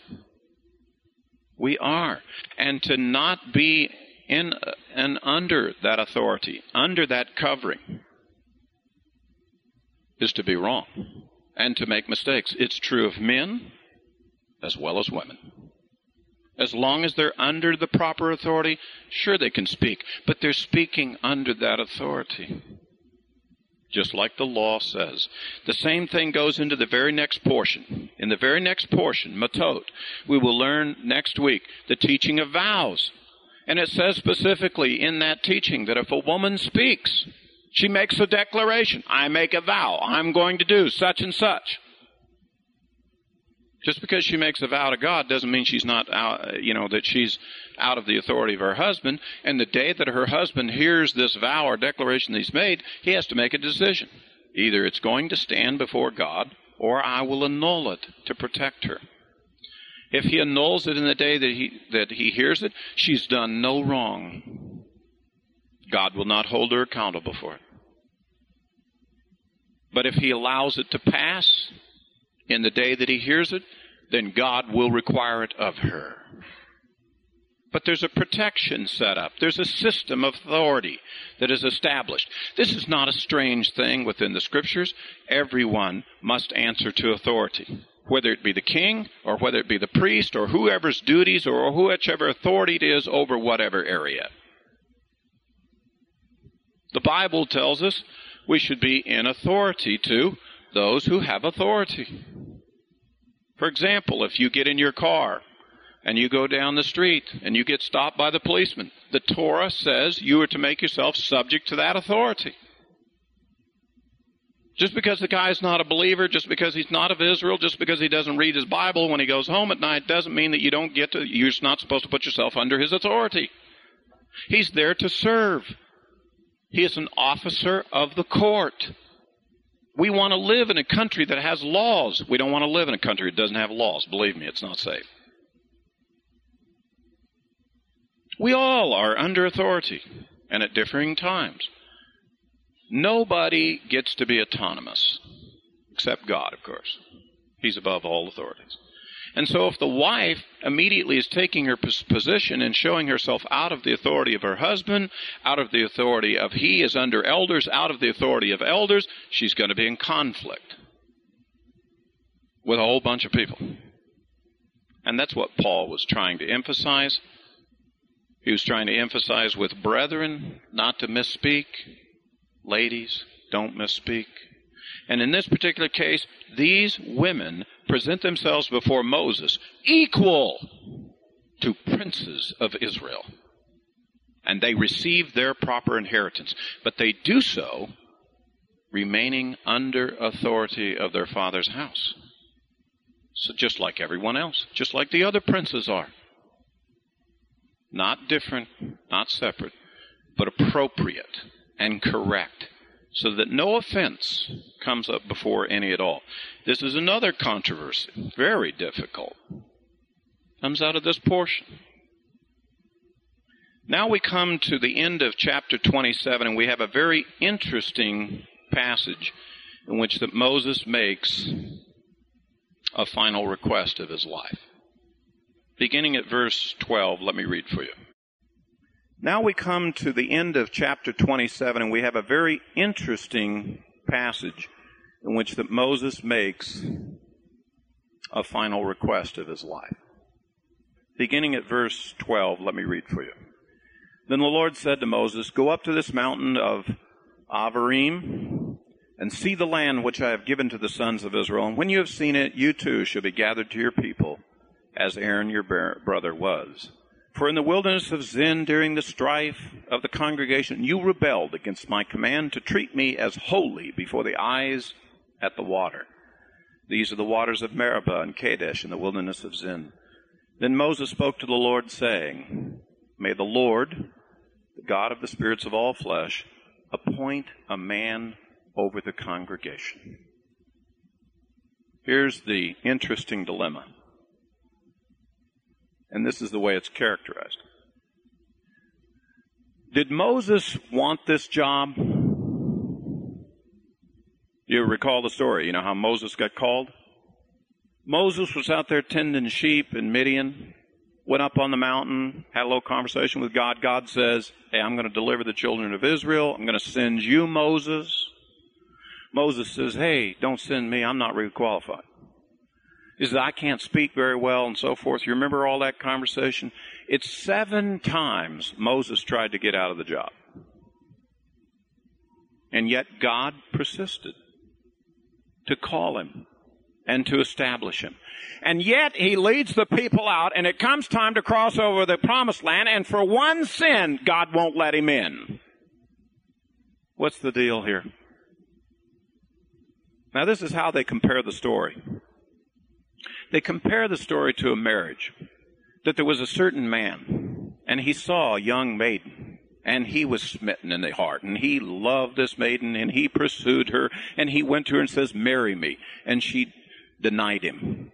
We are. And to not be in and under that authority, under that covering, is to be wrong and to make mistakes. It's true of men as well as women. As long as they're under the proper authority, sure they can speak, but they're speaking under that authority just like the law says. The same thing goes into the very next portion. In the very next portion, matot, we will learn next week the teaching of vows. And it says specifically in that teaching that if a woman speaks, she makes a declaration. I make a vow. I'm going to do such and such. Just because she makes a vow to God doesn't mean she's not out, you know, that she's out of the authority of her husband. And the day that her husband hears this vow or declaration that he's made, he has to make a decision. Either it's going to stand before God, or I will annul it to protect her. If he annuls it in the day that he, that he hears it, she's done no wrong. God will not hold her accountable for it. But if he allows it to pass, in the day that he hears it, then God will require it of her. But there's a protection set up. There's a system of authority that is established. This is not a strange thing within the scriptures. Everyone must answer to authority, whether it be the king or whether it be the priest or whoever's duties or whichever authority it is over whatever area. The Bible tells us we should be in authority to those who have authority. For example, if you get in your car and you go down the street and you get stopped by the policeman, the Torah says you are to make yourself subject to that authority. Just because the guy is not a believer, just because he's not of Israel, just because he doesn't read his Bible when he goes home at night, doesn't mean that you don't get to, you're not supposed to put yourself under his authority. He's there to serve. He is an officer of the court. We want to live in a country that has laws. We don't want to live in a country that doesn't have laws. Believe me, it's not safe. We all are under authority and at differing times. Nobody gets to be autonomous, except God, of course. He's above all authorities. And so if the wife immediately is taking her position and showing herself out of the authority of her husband, out of the authority of he is under elders, out of the authority of elders, she's going to be in conflict with a whole bunch of people. And that's what Paul was trying to emphasize. He was trying to emphasize with brethren not to misspeak. Ladies, don't misspeak. And in this particular case, these women present themselves before Moses equal to princes of Israel. And they receive their proper inheritance. But they do so remaining under authority of their father's house. So just like everyone else, just like the other princes are. Not different, not separate, but appropriate and correct so that no offense comes up before any at all. This is another controversy, very difficult. Comes out of this portion. Now we come to the end of chapter 27, and we have a very interesting passage in which that Moses makes a final request of his life. Beginning at verse 12, let me read for you. Now we come to the end of chapter 27, and we have a very interesting passage in which that Moses makes a final request of his life. Beginning at verse 12, let me read for you. Then the Lord said to Moses, Go up to this mountain of Avarim and see the land which I have given to the sons of Israel. And when you have seen it, you too shall be gathered to your people, as Aaron your brother was. For in the wilderness of Zin, during the strife of the congregation, you rebelled against my command to treat me as holy before the eyes at the water. These are the waters of Meribah and Kadesh in the wilderness of Zin. Then Moses spoke to the Lord, saying, May the Lord, the God of the spirits of all flesh, appoint a man over the congregation. Here's the interesting dilemma and this is the way it's characterized. Did Moses want this job? You recall the story, you know how Moses got called? Moses was out there tending sheep in Midian, went up on the mountain, had a little conversation with God. God says, Hey, I'm going to deliver the children of Israel. I'm going to send you, Moses. Moses says, Hey, don't send me. I'm not really qualified is that I can't speak very well and so forth. You remember all that conversation? It's seven times Moses tried to get out of the job. And yet God persisted to call him and to establish him. And yet he leads the people out and it comes time to cross over the promised land and for one sin, God won't let him in. What's the deal here? Now this is how they compare the story. They compare the story to a marriage. That there was a certain man, and he saw a young maiden, and he was smitten in the heart, and he loved this maiden, and he pursued her, and he went to her and says, Marry me. And she denied him.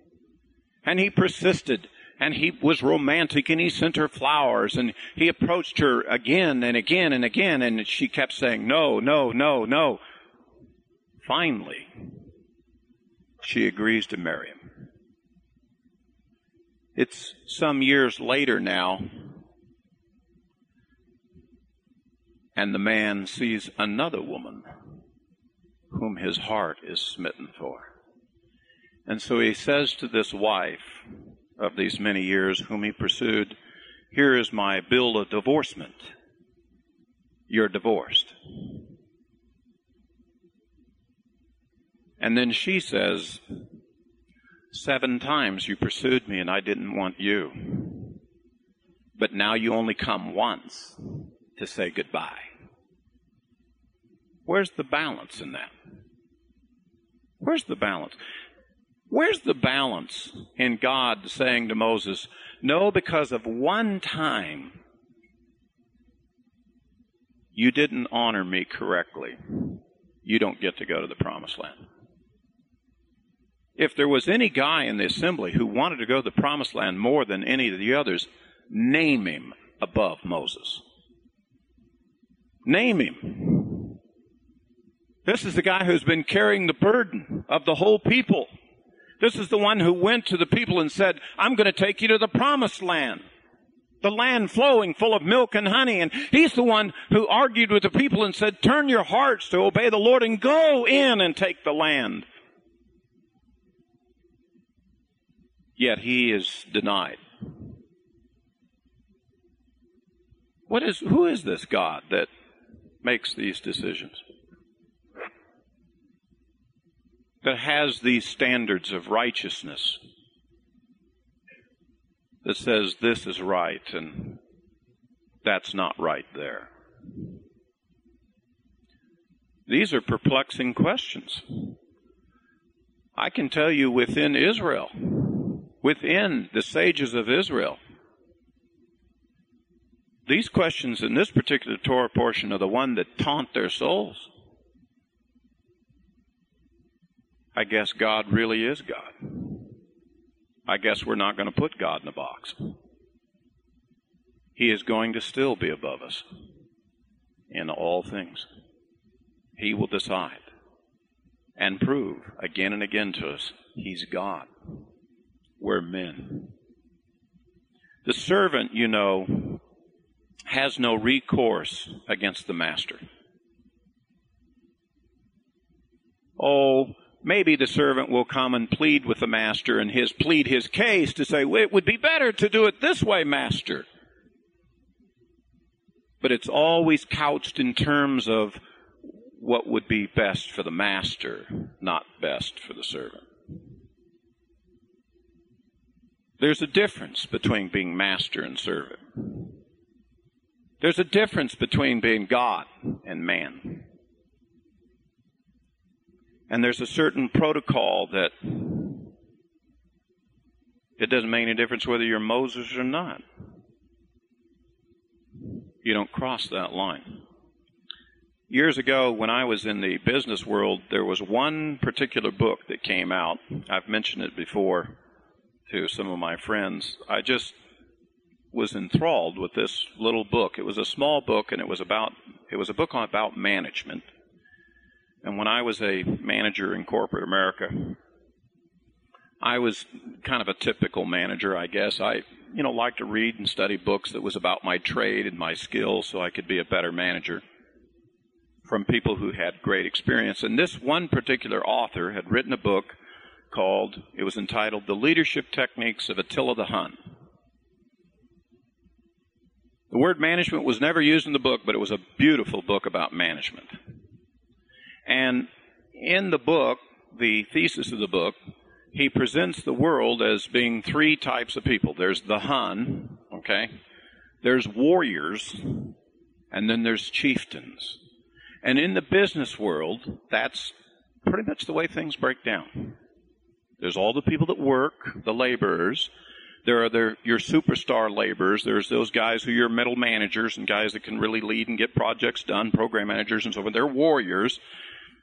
And he persisted, and he was romantic, and he sent her flowers, and he approached her again and again and again, and she kept saying, No, no, no, no. Finally, she agrees to marry him. It's some years later now, and the man sees another woman whom his heart is smitten for. And so he says to this wife of these many years whom he pursued, Here is my bill of divorcement. You're divorced. And then she says, Seven times you pursued me and I didn't want you. But now you only come once to say goodbye. Where's the balance in that? Where's the balance? Where's the balance in God saying to Moses, No, because of one time you didn't honor me correctly, you don't get to go to the promised land. If there was any guy in the assembly who wanted to go to the promised land more than any of the others, name him above Moses. Name him. This is the guy who's been carrying the burden of the whole people. This is the one who went to the people and said, I'm going to take you to the promised land. The land flowing full of milk and honey. And he's the one who argued with the people and said, turn your hearts to obey the Lord and go in and take the land. Yet he is denied. What is, who is this God that makes these decisions? That has these standards of righteousness that says this is right and that's not right there. These are perplexing questions. I can tell you within Israel, within the sages of Israel, these questions in this particular Torah portion are the one that taunt their souls. I guess God really is God. I guess we're not going to put God in a box. He is going to still be above us in all things. He will decide and prove again and again to us He's God. We're men. The servant, you know, has no recourse against the master. Oh, maybe the servant will come and plead with the master and his plead his case to say, well, it would be better to do it this way, master. But it's always couched in terms of what would be best for the master, not best for the servant. There's a difference between being master and servant. There's a difference between being God and man. And there's a certain protocol that it doesn't make any difference whether you're Moses or not. You don't cross that line. Years ago, when I was in the business world, there was one particular book that came out. I've mentioned it before to some of my friends. I just was enthralled with this little book. It was a small book, and it was about it was a book about management. And when I was a manager in corporate America, I was kind of a typical manager, I guess. I, you know, liked to read and study books that was about my trade and my skills so I could be a better manager from people who had great experience. And this one particular author had written a book called, it was entitled The Leadership Techniques of Attila the Hun. The word management was never used in the book, but it was a beautiful book about management. And in the book, the thesis of the book, he presents the world as being three types of people. There's the Hun, okay? There's warriors, and then there's chieftains. And in the business world, that's pretty much the way things break down. There's all the people that work, the laborers, there are their, your superstar laborers. There's those guys who are your middle managers and guys that can really lead and get projects done, program managers and so forth. They're warriors.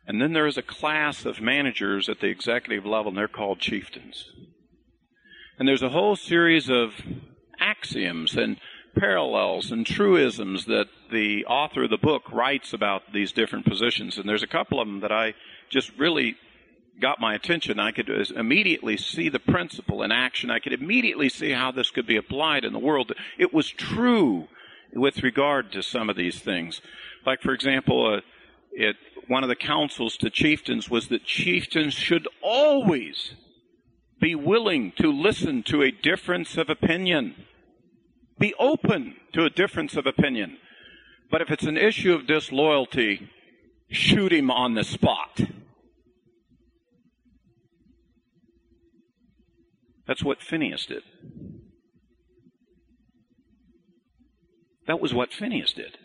And then there is a class of managers at the executive level, and they're called chieftains. And there's a whole series of axioms and parallels and truisms that the author of the book writes about these different positions. And there's a couple of them that I just really got my attention. I could immediately see the principle in action. I could immediately see how this could be applied in the world. It was true with regard to some of these things. Like, for example, uh, it, one of the counsels to chieftains was that chieftains should always be willing to listen to a difference of opinion. Be open to a difference of opinion. But if it's an issue of disloyalty, shoot him on the spot. That's what Phineas did. That was what Phineas did.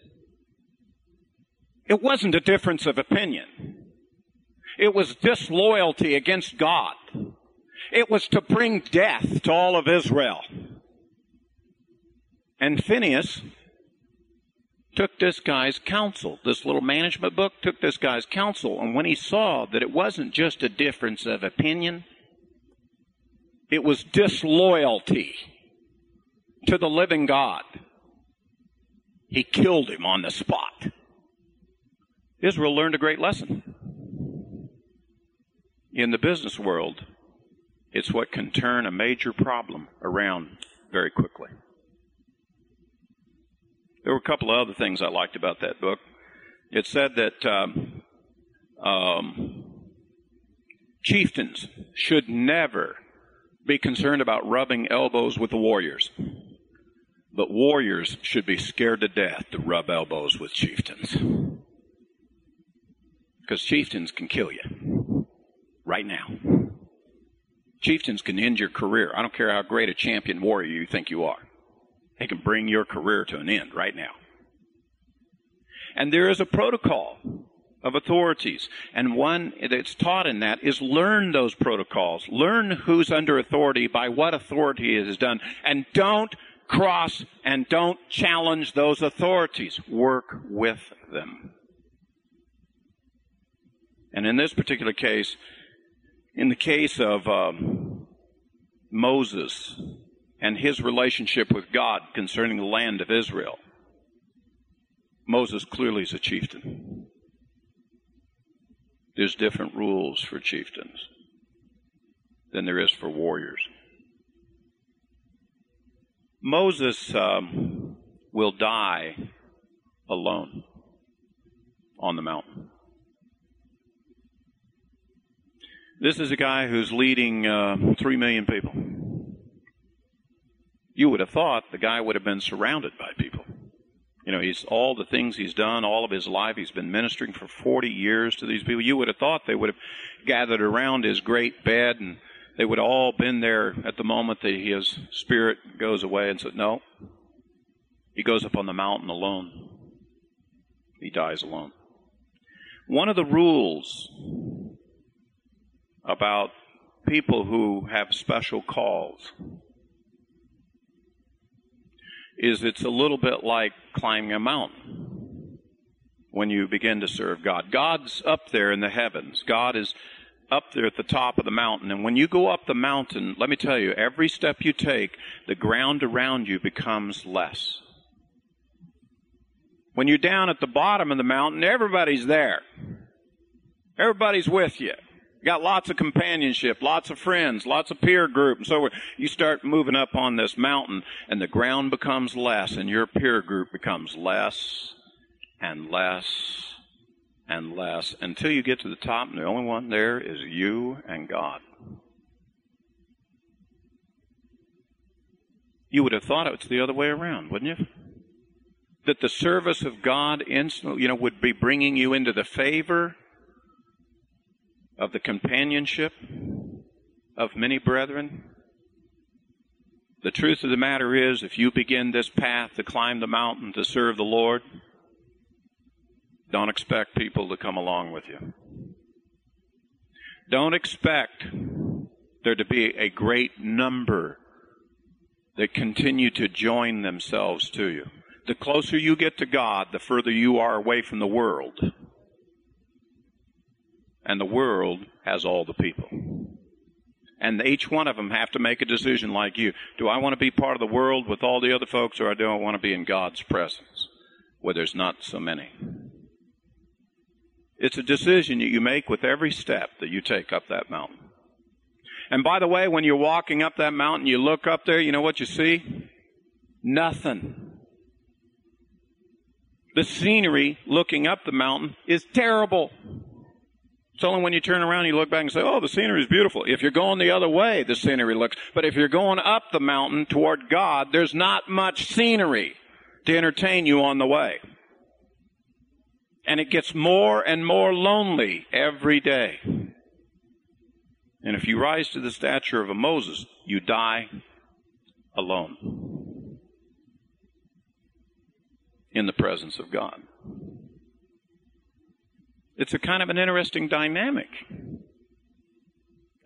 It wasn't a difference of opinion. It was disloyalty against God. It was to bring death to all of Israel. And Phineas took this guy's counsel. This little management book took this guy's counsel. And when he saw that it wasn't just a difference of opinion, it was disloyalty to the living God. He killed him on the spot. Israel learned a great lesson. In the business world, it's what can turn a major problem around very quickly. There were a couple of other things I liked about that book. It said that um, um, chieftains should never be concerned about rubbing elbows with the warriors. But warriors should be scared to death to rub elbows with chieftains. Because chieftains can kill you right now. Chieftains can end your career. I don't care how great a champion warrior you think you are. They can bring your career to an end right now. And there is a protocol of authorities. And one that's taught in that is learn those protocols. Learn who's under authority by what authority it is done. And don't cross and don't challenge those authorities. Work with them. And in this particular case, in the case of um, Moses and his relationship with God concerning the land of Israel, Moses clearly is a chieftain. There's different rules for chieftains than there is for warriors. Moses um, will die alone on the mountain. This is a guy who's leading uh, three million people. You would have thought the guy would have been surrounded by people. You know, he's all the things he's done all of his life. He's been ministering for 40 years to these people. You would have thought they would have gathered around his great bed and they would have all been there at the moment that his spirit goes away and said, No. He goes up on the mountain alone. He dies alone. One of the rules about people who have special calls is it's a little bit like climbing a mountain when you begin to serve God. God's up there in the heavens. God is up there at the top of the mountain. And when you go up the mountain, let me tell you, every step you take, the ground around you becomes less. When you're down at the bottom of the mountain, everybody's there. Everybody's with you. Got lots of companionship, lots of friends, lots of peer group, and so you start moving up on this mountain, and the ground becomes less, and your peer group becomes less and less and less until you get to the top, and the only one there is you and God. You would have thought it's the other way around, wouldn't you? That the service of God instantly, you know, would be bringing you into the favor of the companionship of many brethren? The truth of the matter is, if you begin this path to climb the mountain to serve the Lord, don't expect people to come along with you. Don't expect there to be a great number that continue to join themselves to you. The closer you get to God, the further you are away from the world and the world has all the people. And each one of them have to make a decision like you. Do I want to be part of the world with all the other folks, or do I want to be in God's presence where there's not so many? It's a decision that you make with every step that you take up that mountain. And by the way, when you're walking up that mountain, you look up there, you know what you see? Nothing. The scenery looking up the mountain is terrible. It's only when you turn around you look back and say, oh, the scenery is beautiful. If you're going the other way, the scenery looks. But if you're going up the mountain toward God, there's not much scenery to entertain you on the way. And it gets more and more lonely every day. And if you rise to the stature of a Moses, you die alone in the presence of God. It's a kind of an interesting dynamic.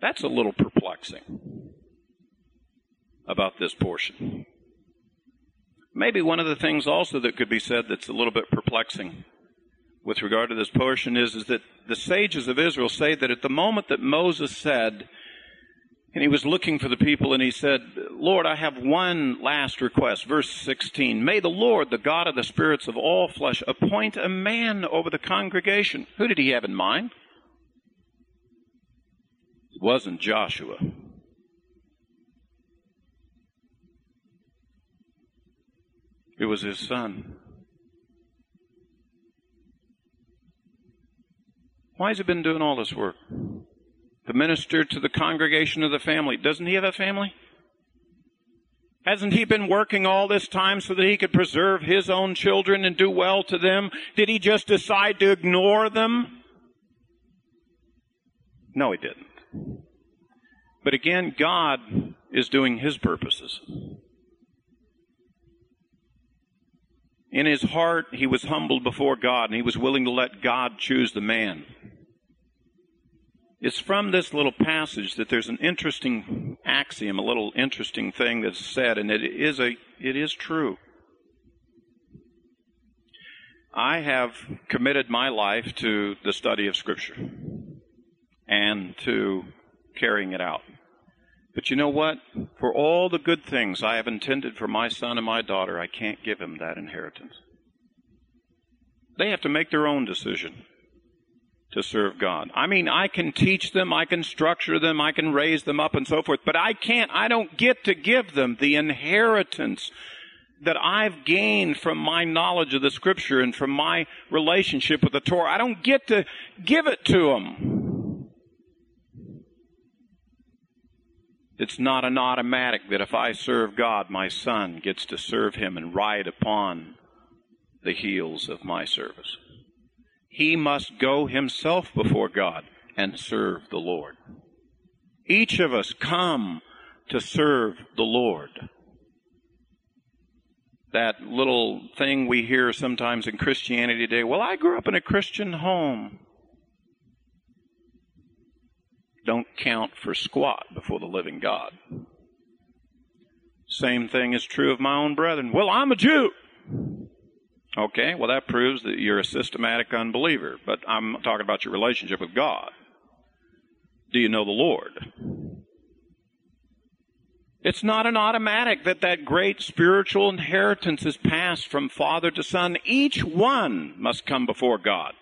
That's a little perplexing about this portion. Maybe one of the things also that could be said that's a little bit perplexing with regard to this portion is, is that the sages of Israel say that at the moment that Moses said, and he was looking for the people and he said, Lord, I have one last request. Verse 16. May the Lord, the God of the spirits of all flesh, appoint a man over the congregation. Who did he have in mind? It wasn't Joshua. It was his son. Why has he been doing all this work? To minister to the congregation of the family. Doesn't he have a family? Hasn't he been working all this time so that he could preserve his own children and do well to them? Did he just decide to ignore them? No, he didn't. But again, God is doing his purposes. In his heart, he was humbled before God and he was willing to let God choose the man. It's from this little passage that there's an interesting axiom, a little interesting thing that's said, and it is a it is true. I have committed my life to the study of Scripture and to carrying it out. But you know what? For all the good things I have intended for my son and my daughter, I can't give them that inheritance. They have to make their own decision to serve God. I mean, I can teach them, I can structure them, I can raise them up and so forth, but I can't, I don't get to give them the inheritance that I've gained from my knowledge of the scripture and from my relationship with the Torah. I don't get to give it to them. It's not an automatic that if I serve God, my son gets to serve him and ride upon the heels of my service. He must go himself before God and serve the Lord. Each of us come to serve the Lord. That little thing we hear sometimes in Christianity today, well, I grew up in a Christian home don't count for squat before the living God. Same thing is true of my own brethren. Well, I'm a Jew. Okay, well, that proves that you're a systematic unbeliever, but I'm talking about your relationship with God. Do you know the Lord? It's not an automatic that that great spiritual inheritance is passed from father to son. Each one must come before God.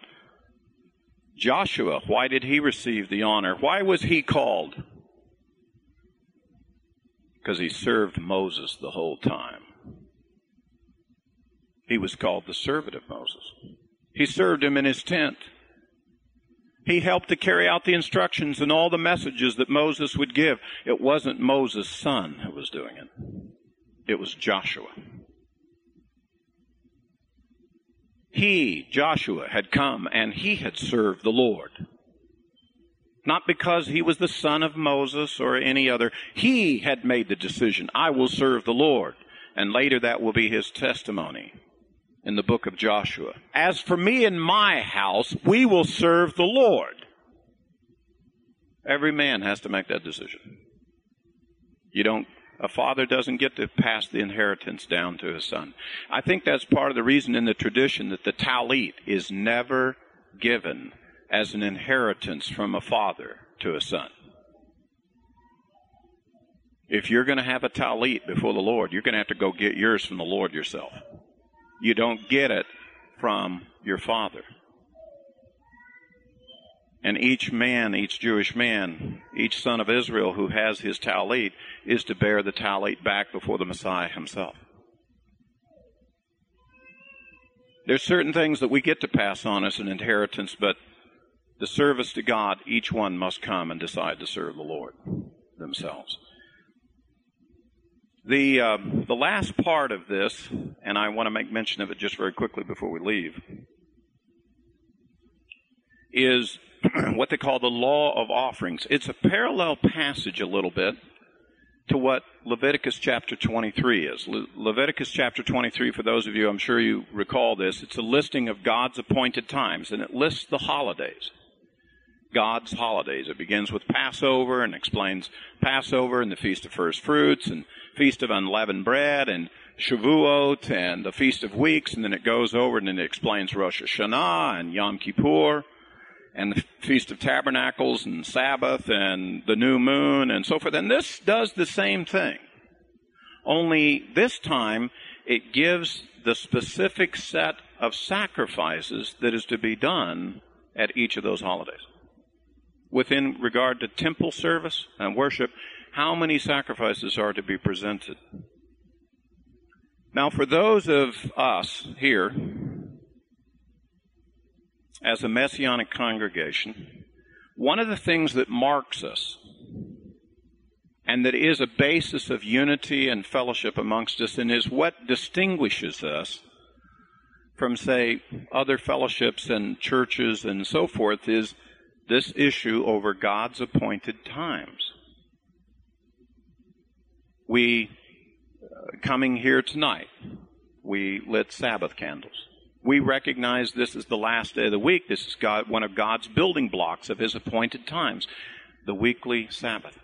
Joshua, why did he receive the honor? Why was he called? Because he served Moses the whole time. He was called the servant of Moses. He served him in his tent. He helped to carry out the instructions and all the messages that Moses would give. It wasn't Moses' son who was doing it. It was Joshua. He, Joshua, had come and he had served the Lord. Not because he was the son of Moses or any other. He had made the decision, I will serve the Lord. And later that will be his testimony in the book of Joshua. As for me and my house, we will serve the Lord. Every man has to make that decision. You don't a father doesn't get to pass the inheritance down to his son. I think that's part of the reason in the tradition that the talit is never given as an inheritance from a father to a son. If you're going to have a talit before the Lord, you're going to have to go get yours from the Lord yourself. You don't get it from your father. And each man, each Jewish man, each son of Israel who has his talit is to bear the talit back before the Messiah himself. There's certain things that we get to pass on as an inheritance, but the service to God, each one must come and decide to serve the Lord themselves. The, uh, the last part of this, and I want to make mention of it just very quickly before we leave, is [CLEARS THROAT] what they call the law of offerings. It's a parallel passage a little bit to what Leviticus chapter 23 is. Le- Leviticus chapter 23, for those of you, I'm sure you recall this, it's a listing of God's appointed times, and it lists the holidays. God's holidays. It begins with Passover and explains Passover and the Feast of First Fruits and Feast of Unleavened Bread and Shavuot and the Feast of Weeks, and then it goes over and then it explains Rosh Hashanah and Yom Kippur and the Feast of Tabernacles and Sabbath and the new moon and so forth. And this does the same thing. Only this time it gives the specific set of sacrifices that is to be done at each of those holidays. Within regard to temple service and worship, how many sacrifices are to be presented? Now, for those of us here as a messianic congregation, one of the things that marks us and that is a basis of unity and fellowship amongst us and is what distinguishes us from, say, other fellowships and churches and so forth is this issue over God's appointed times. We, uh, coming here tonight, we lit Sabbath candles. We recognize this is the last day of the week. This is God, one of God's building blocks of His appointed times, the weekly Sabbath.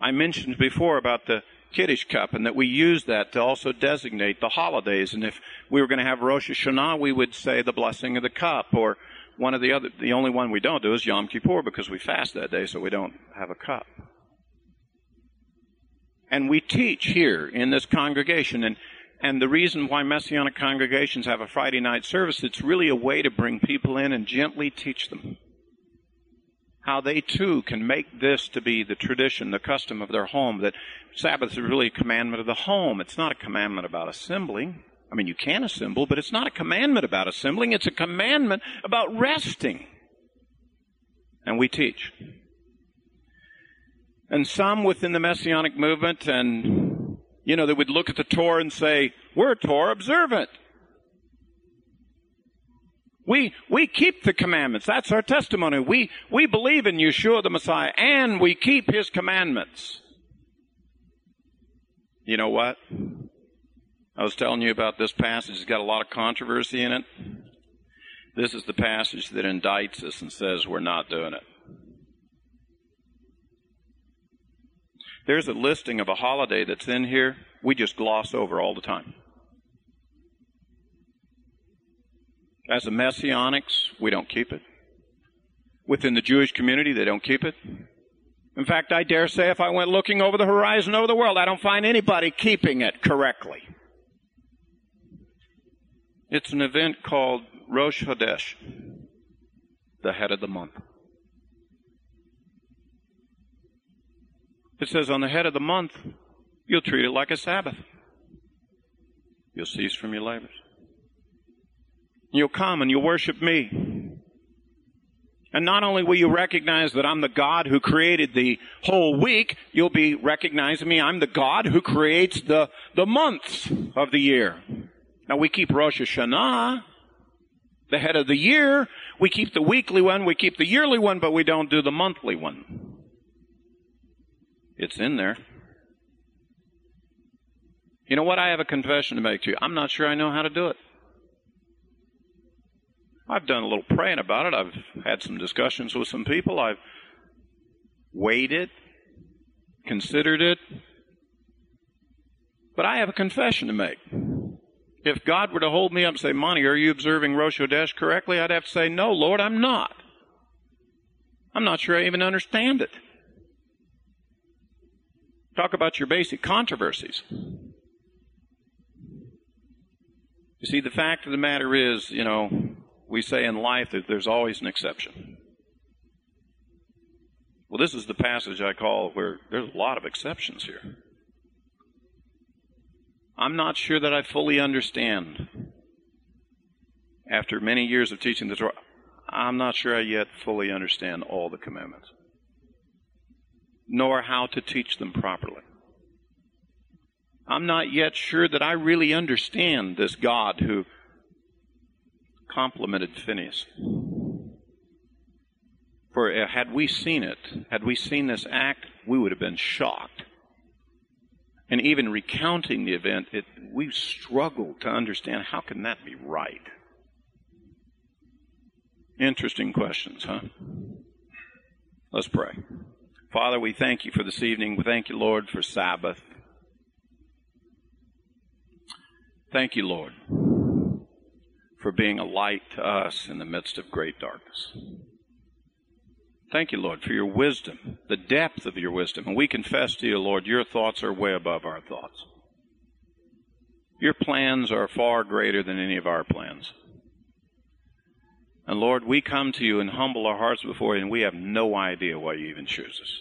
I mentioned before about the Kiddush cup and that we use that to also designate the holidays. And if we were going to have Rosh Hashanah, we would say the blessing of the cup or one of the other, the only one we don't do is Yom Kippur because we fast that day, so we don't have a cup. And we teach here in this congregation, and and the reason why Messianic congregations have a Friday night service, it's really a way to bring people in and gently teach them how they too can make this to be the tradition, the custom of their home, that Sabbath is really a commandment of the home. It's not a commandment about assembling. I mean, you can assemble, but it's not a commandment about assembling. It's a commandment about resting. And we teach. And some within the Messianic movement and you know, they would look at the Torah and say, we're a Torah observant. We, we keep the commandments. That's our testimony. We, we believe in Yeshua the Messiah and we keep His commandments. You know what? I was telling you about this passage. It's got a lot of controversy in it. This is the passage that indicts us and says we're not doing it. There's a listing of a holiday that's in here we just gloss over all the time. As a messianics, we don't keep it. Within the Jewish community, they don't keep it. In fact, I dare say if I went looking over the horizon over the world, I don't find anybody keeping it correctly. It's an event called Rosh Hodesh, the head of the month. It says on the head of the month, you'll treat it like a Sabbath. You'll cease from your labors. You'll come and you'll worship me. And not only will you recognize that I'm the God who created the whole week, you'll be recognizing me. I'm the God who creates the, the months of the year. Now we keep Rosh Hashanah, the head of the year. We keep the weekly one, we keep the yearly one, but we don't do the monthly one. It's in there. You know what? I have a confession to make to you. I'm not sure I know how to do it. I've done a little praying about it. I've had some discussions with some people. I've weighed it, considered it. But I have a confession to make. If God were to hold me up and say, Monty, are you observing Rosh Hodesh correctly? I'd have to say, No, Lord, I'm not. I'm not sure I even understand it. Talk about your basic controversies. You see, the fact of the matter is, you know, we say in life that there's always an exception. Well, this is the passage I call where there's a lot of exceptions here. I'm not sure that I fully understand. After many years of teaching the Torah, I'm not sure I yet fully understand all the commandments nor how to teach them properly. I'm not yet sure that I really understand this God who complimented Phineas. For uh, had we seen it, had we seen this act, we would have been shocked. And even recounting the event, it, we struggled to understand how can that be right? Interesting questions, huh? Let's pray. Father, we thank you for this evening. We thank you, Lord, for Sabbath. Thank you, Lord, for being a light to us in the midst of great darkness. Thank you, Lord, for your wisdom, the depth of your wisdom. And we confess to you, Lord, your thoughts are way above our thoughts. Your plans are far greater than any of our plans. And Lord, we come to you and humble our hearts before you, and we have no idea why you even choose us.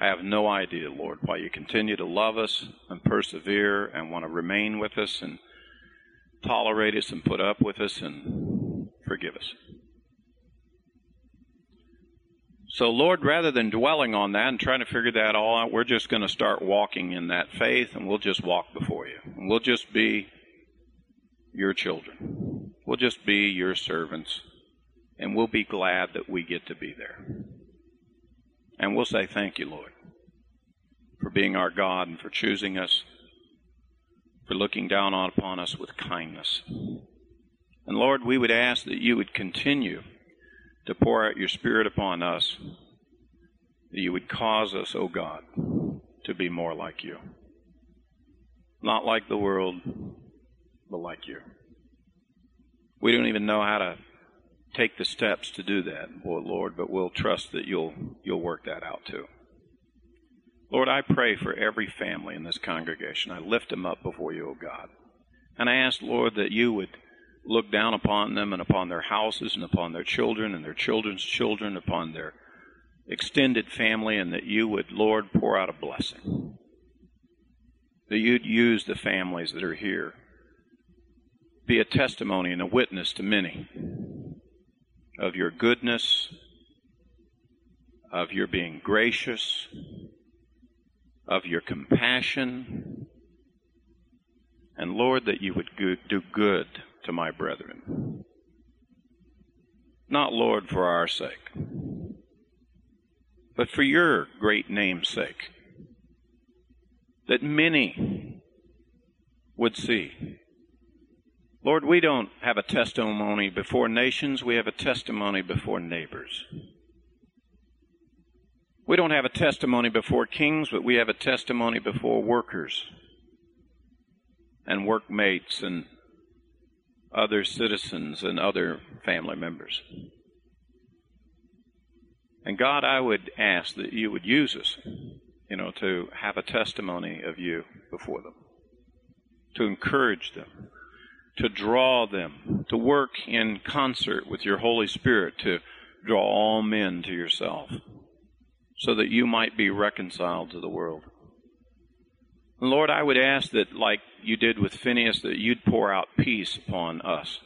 I have no idea, Lord, why you continue to love us and persevere and want to remain with us and tolerate us and put up with us and forgive us. So, Lord, rather than dwelling on that and trying to figure that all out, we're just going to start walking in that faith and we'll just walk before you. And we'll just be your children. We'll just be your servants. And we'll be glad that we get to be there. And we'll say, Thank you, Lord, for being our God and for choosing us, for looking down upon us with kindness. And Lord, we would ask that you would continue to pour out your Spirit upon us, that you would cause us, O oh God, to be more like you. Not like the world, but like you. We don't even know how to take the steps to do that, Lord, but we'll trust that you'll you'll work that out too. Lord, I pray for every family in this congregation. I lift them up before you, O God. And I ask, Lord, that you would look down upon them and upon their houses and upon their children and their children's children, upon their extended family, and that you would, Lord, pour out a blessing. That you'd use the families that are here, be a testimony and a witness to many of your goodness, of your being gracious, of your compassion, and Lord, that you would do good to my brethren. Not, Lord, for our sake, but for your great name's sake, that many would see Lord, we don't have a testimony before nations, we have a testimony before neighbors. We don't have a testimony before kings, but we have a testimony before workers and workmates and other citizens and other family members. And God, I would ask that you would use us, you know, to have a testimony of you before them, to encourage them, to draw them, to work in concert with your Holy Spirit to draw all men to yourself, so that you might be reconciled to the world. Lord, I would ask that, like you did with Phineas, that you'd pour out peace upon us.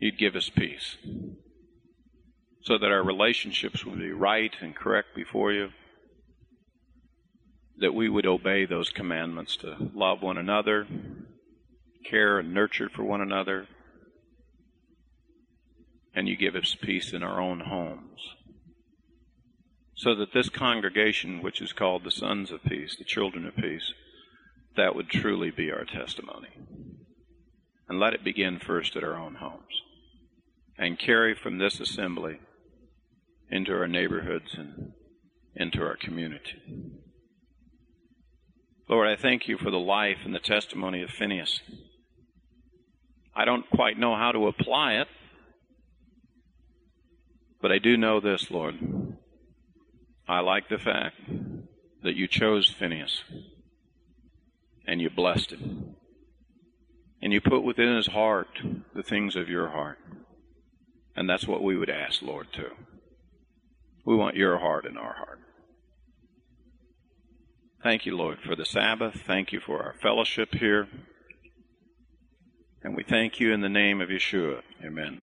You'd give us peace so that our relationships would be right and correct before you that we would obey those commandments to love one another, care and nurture for one another, and you give us peace in our own homes. So that this congregation, which is called the Sons of Peace, the Children of Peace, that would truly be our testimony. And let it begin first at our own homes and carry from this assembly into our neighborhoods and into our community. Lord, I thank you for the life and the testimony of Phineas. I don't quite know how to apply it, but I do know this, Lord. I like the fact that you chose Phineas and you blessed him. And you put within his heart the things of your heart. And that's what we would ask, Lord, too. We want your heart in our heart. Thank you, Lord, for the Sabbath. Thank you for our fellowship here. And we thank you in the name of Yeshua. Amen.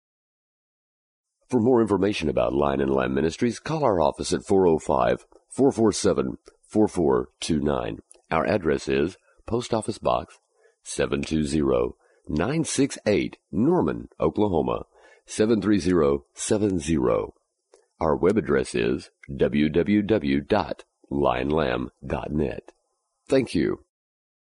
For more information about Lion and Lamb Ministries, call our office at 405 447 4429. Our address is Post Office Box 720 968 Norman, Oklahoma 73070. Our web address is www.lionlamb.net. Thank you.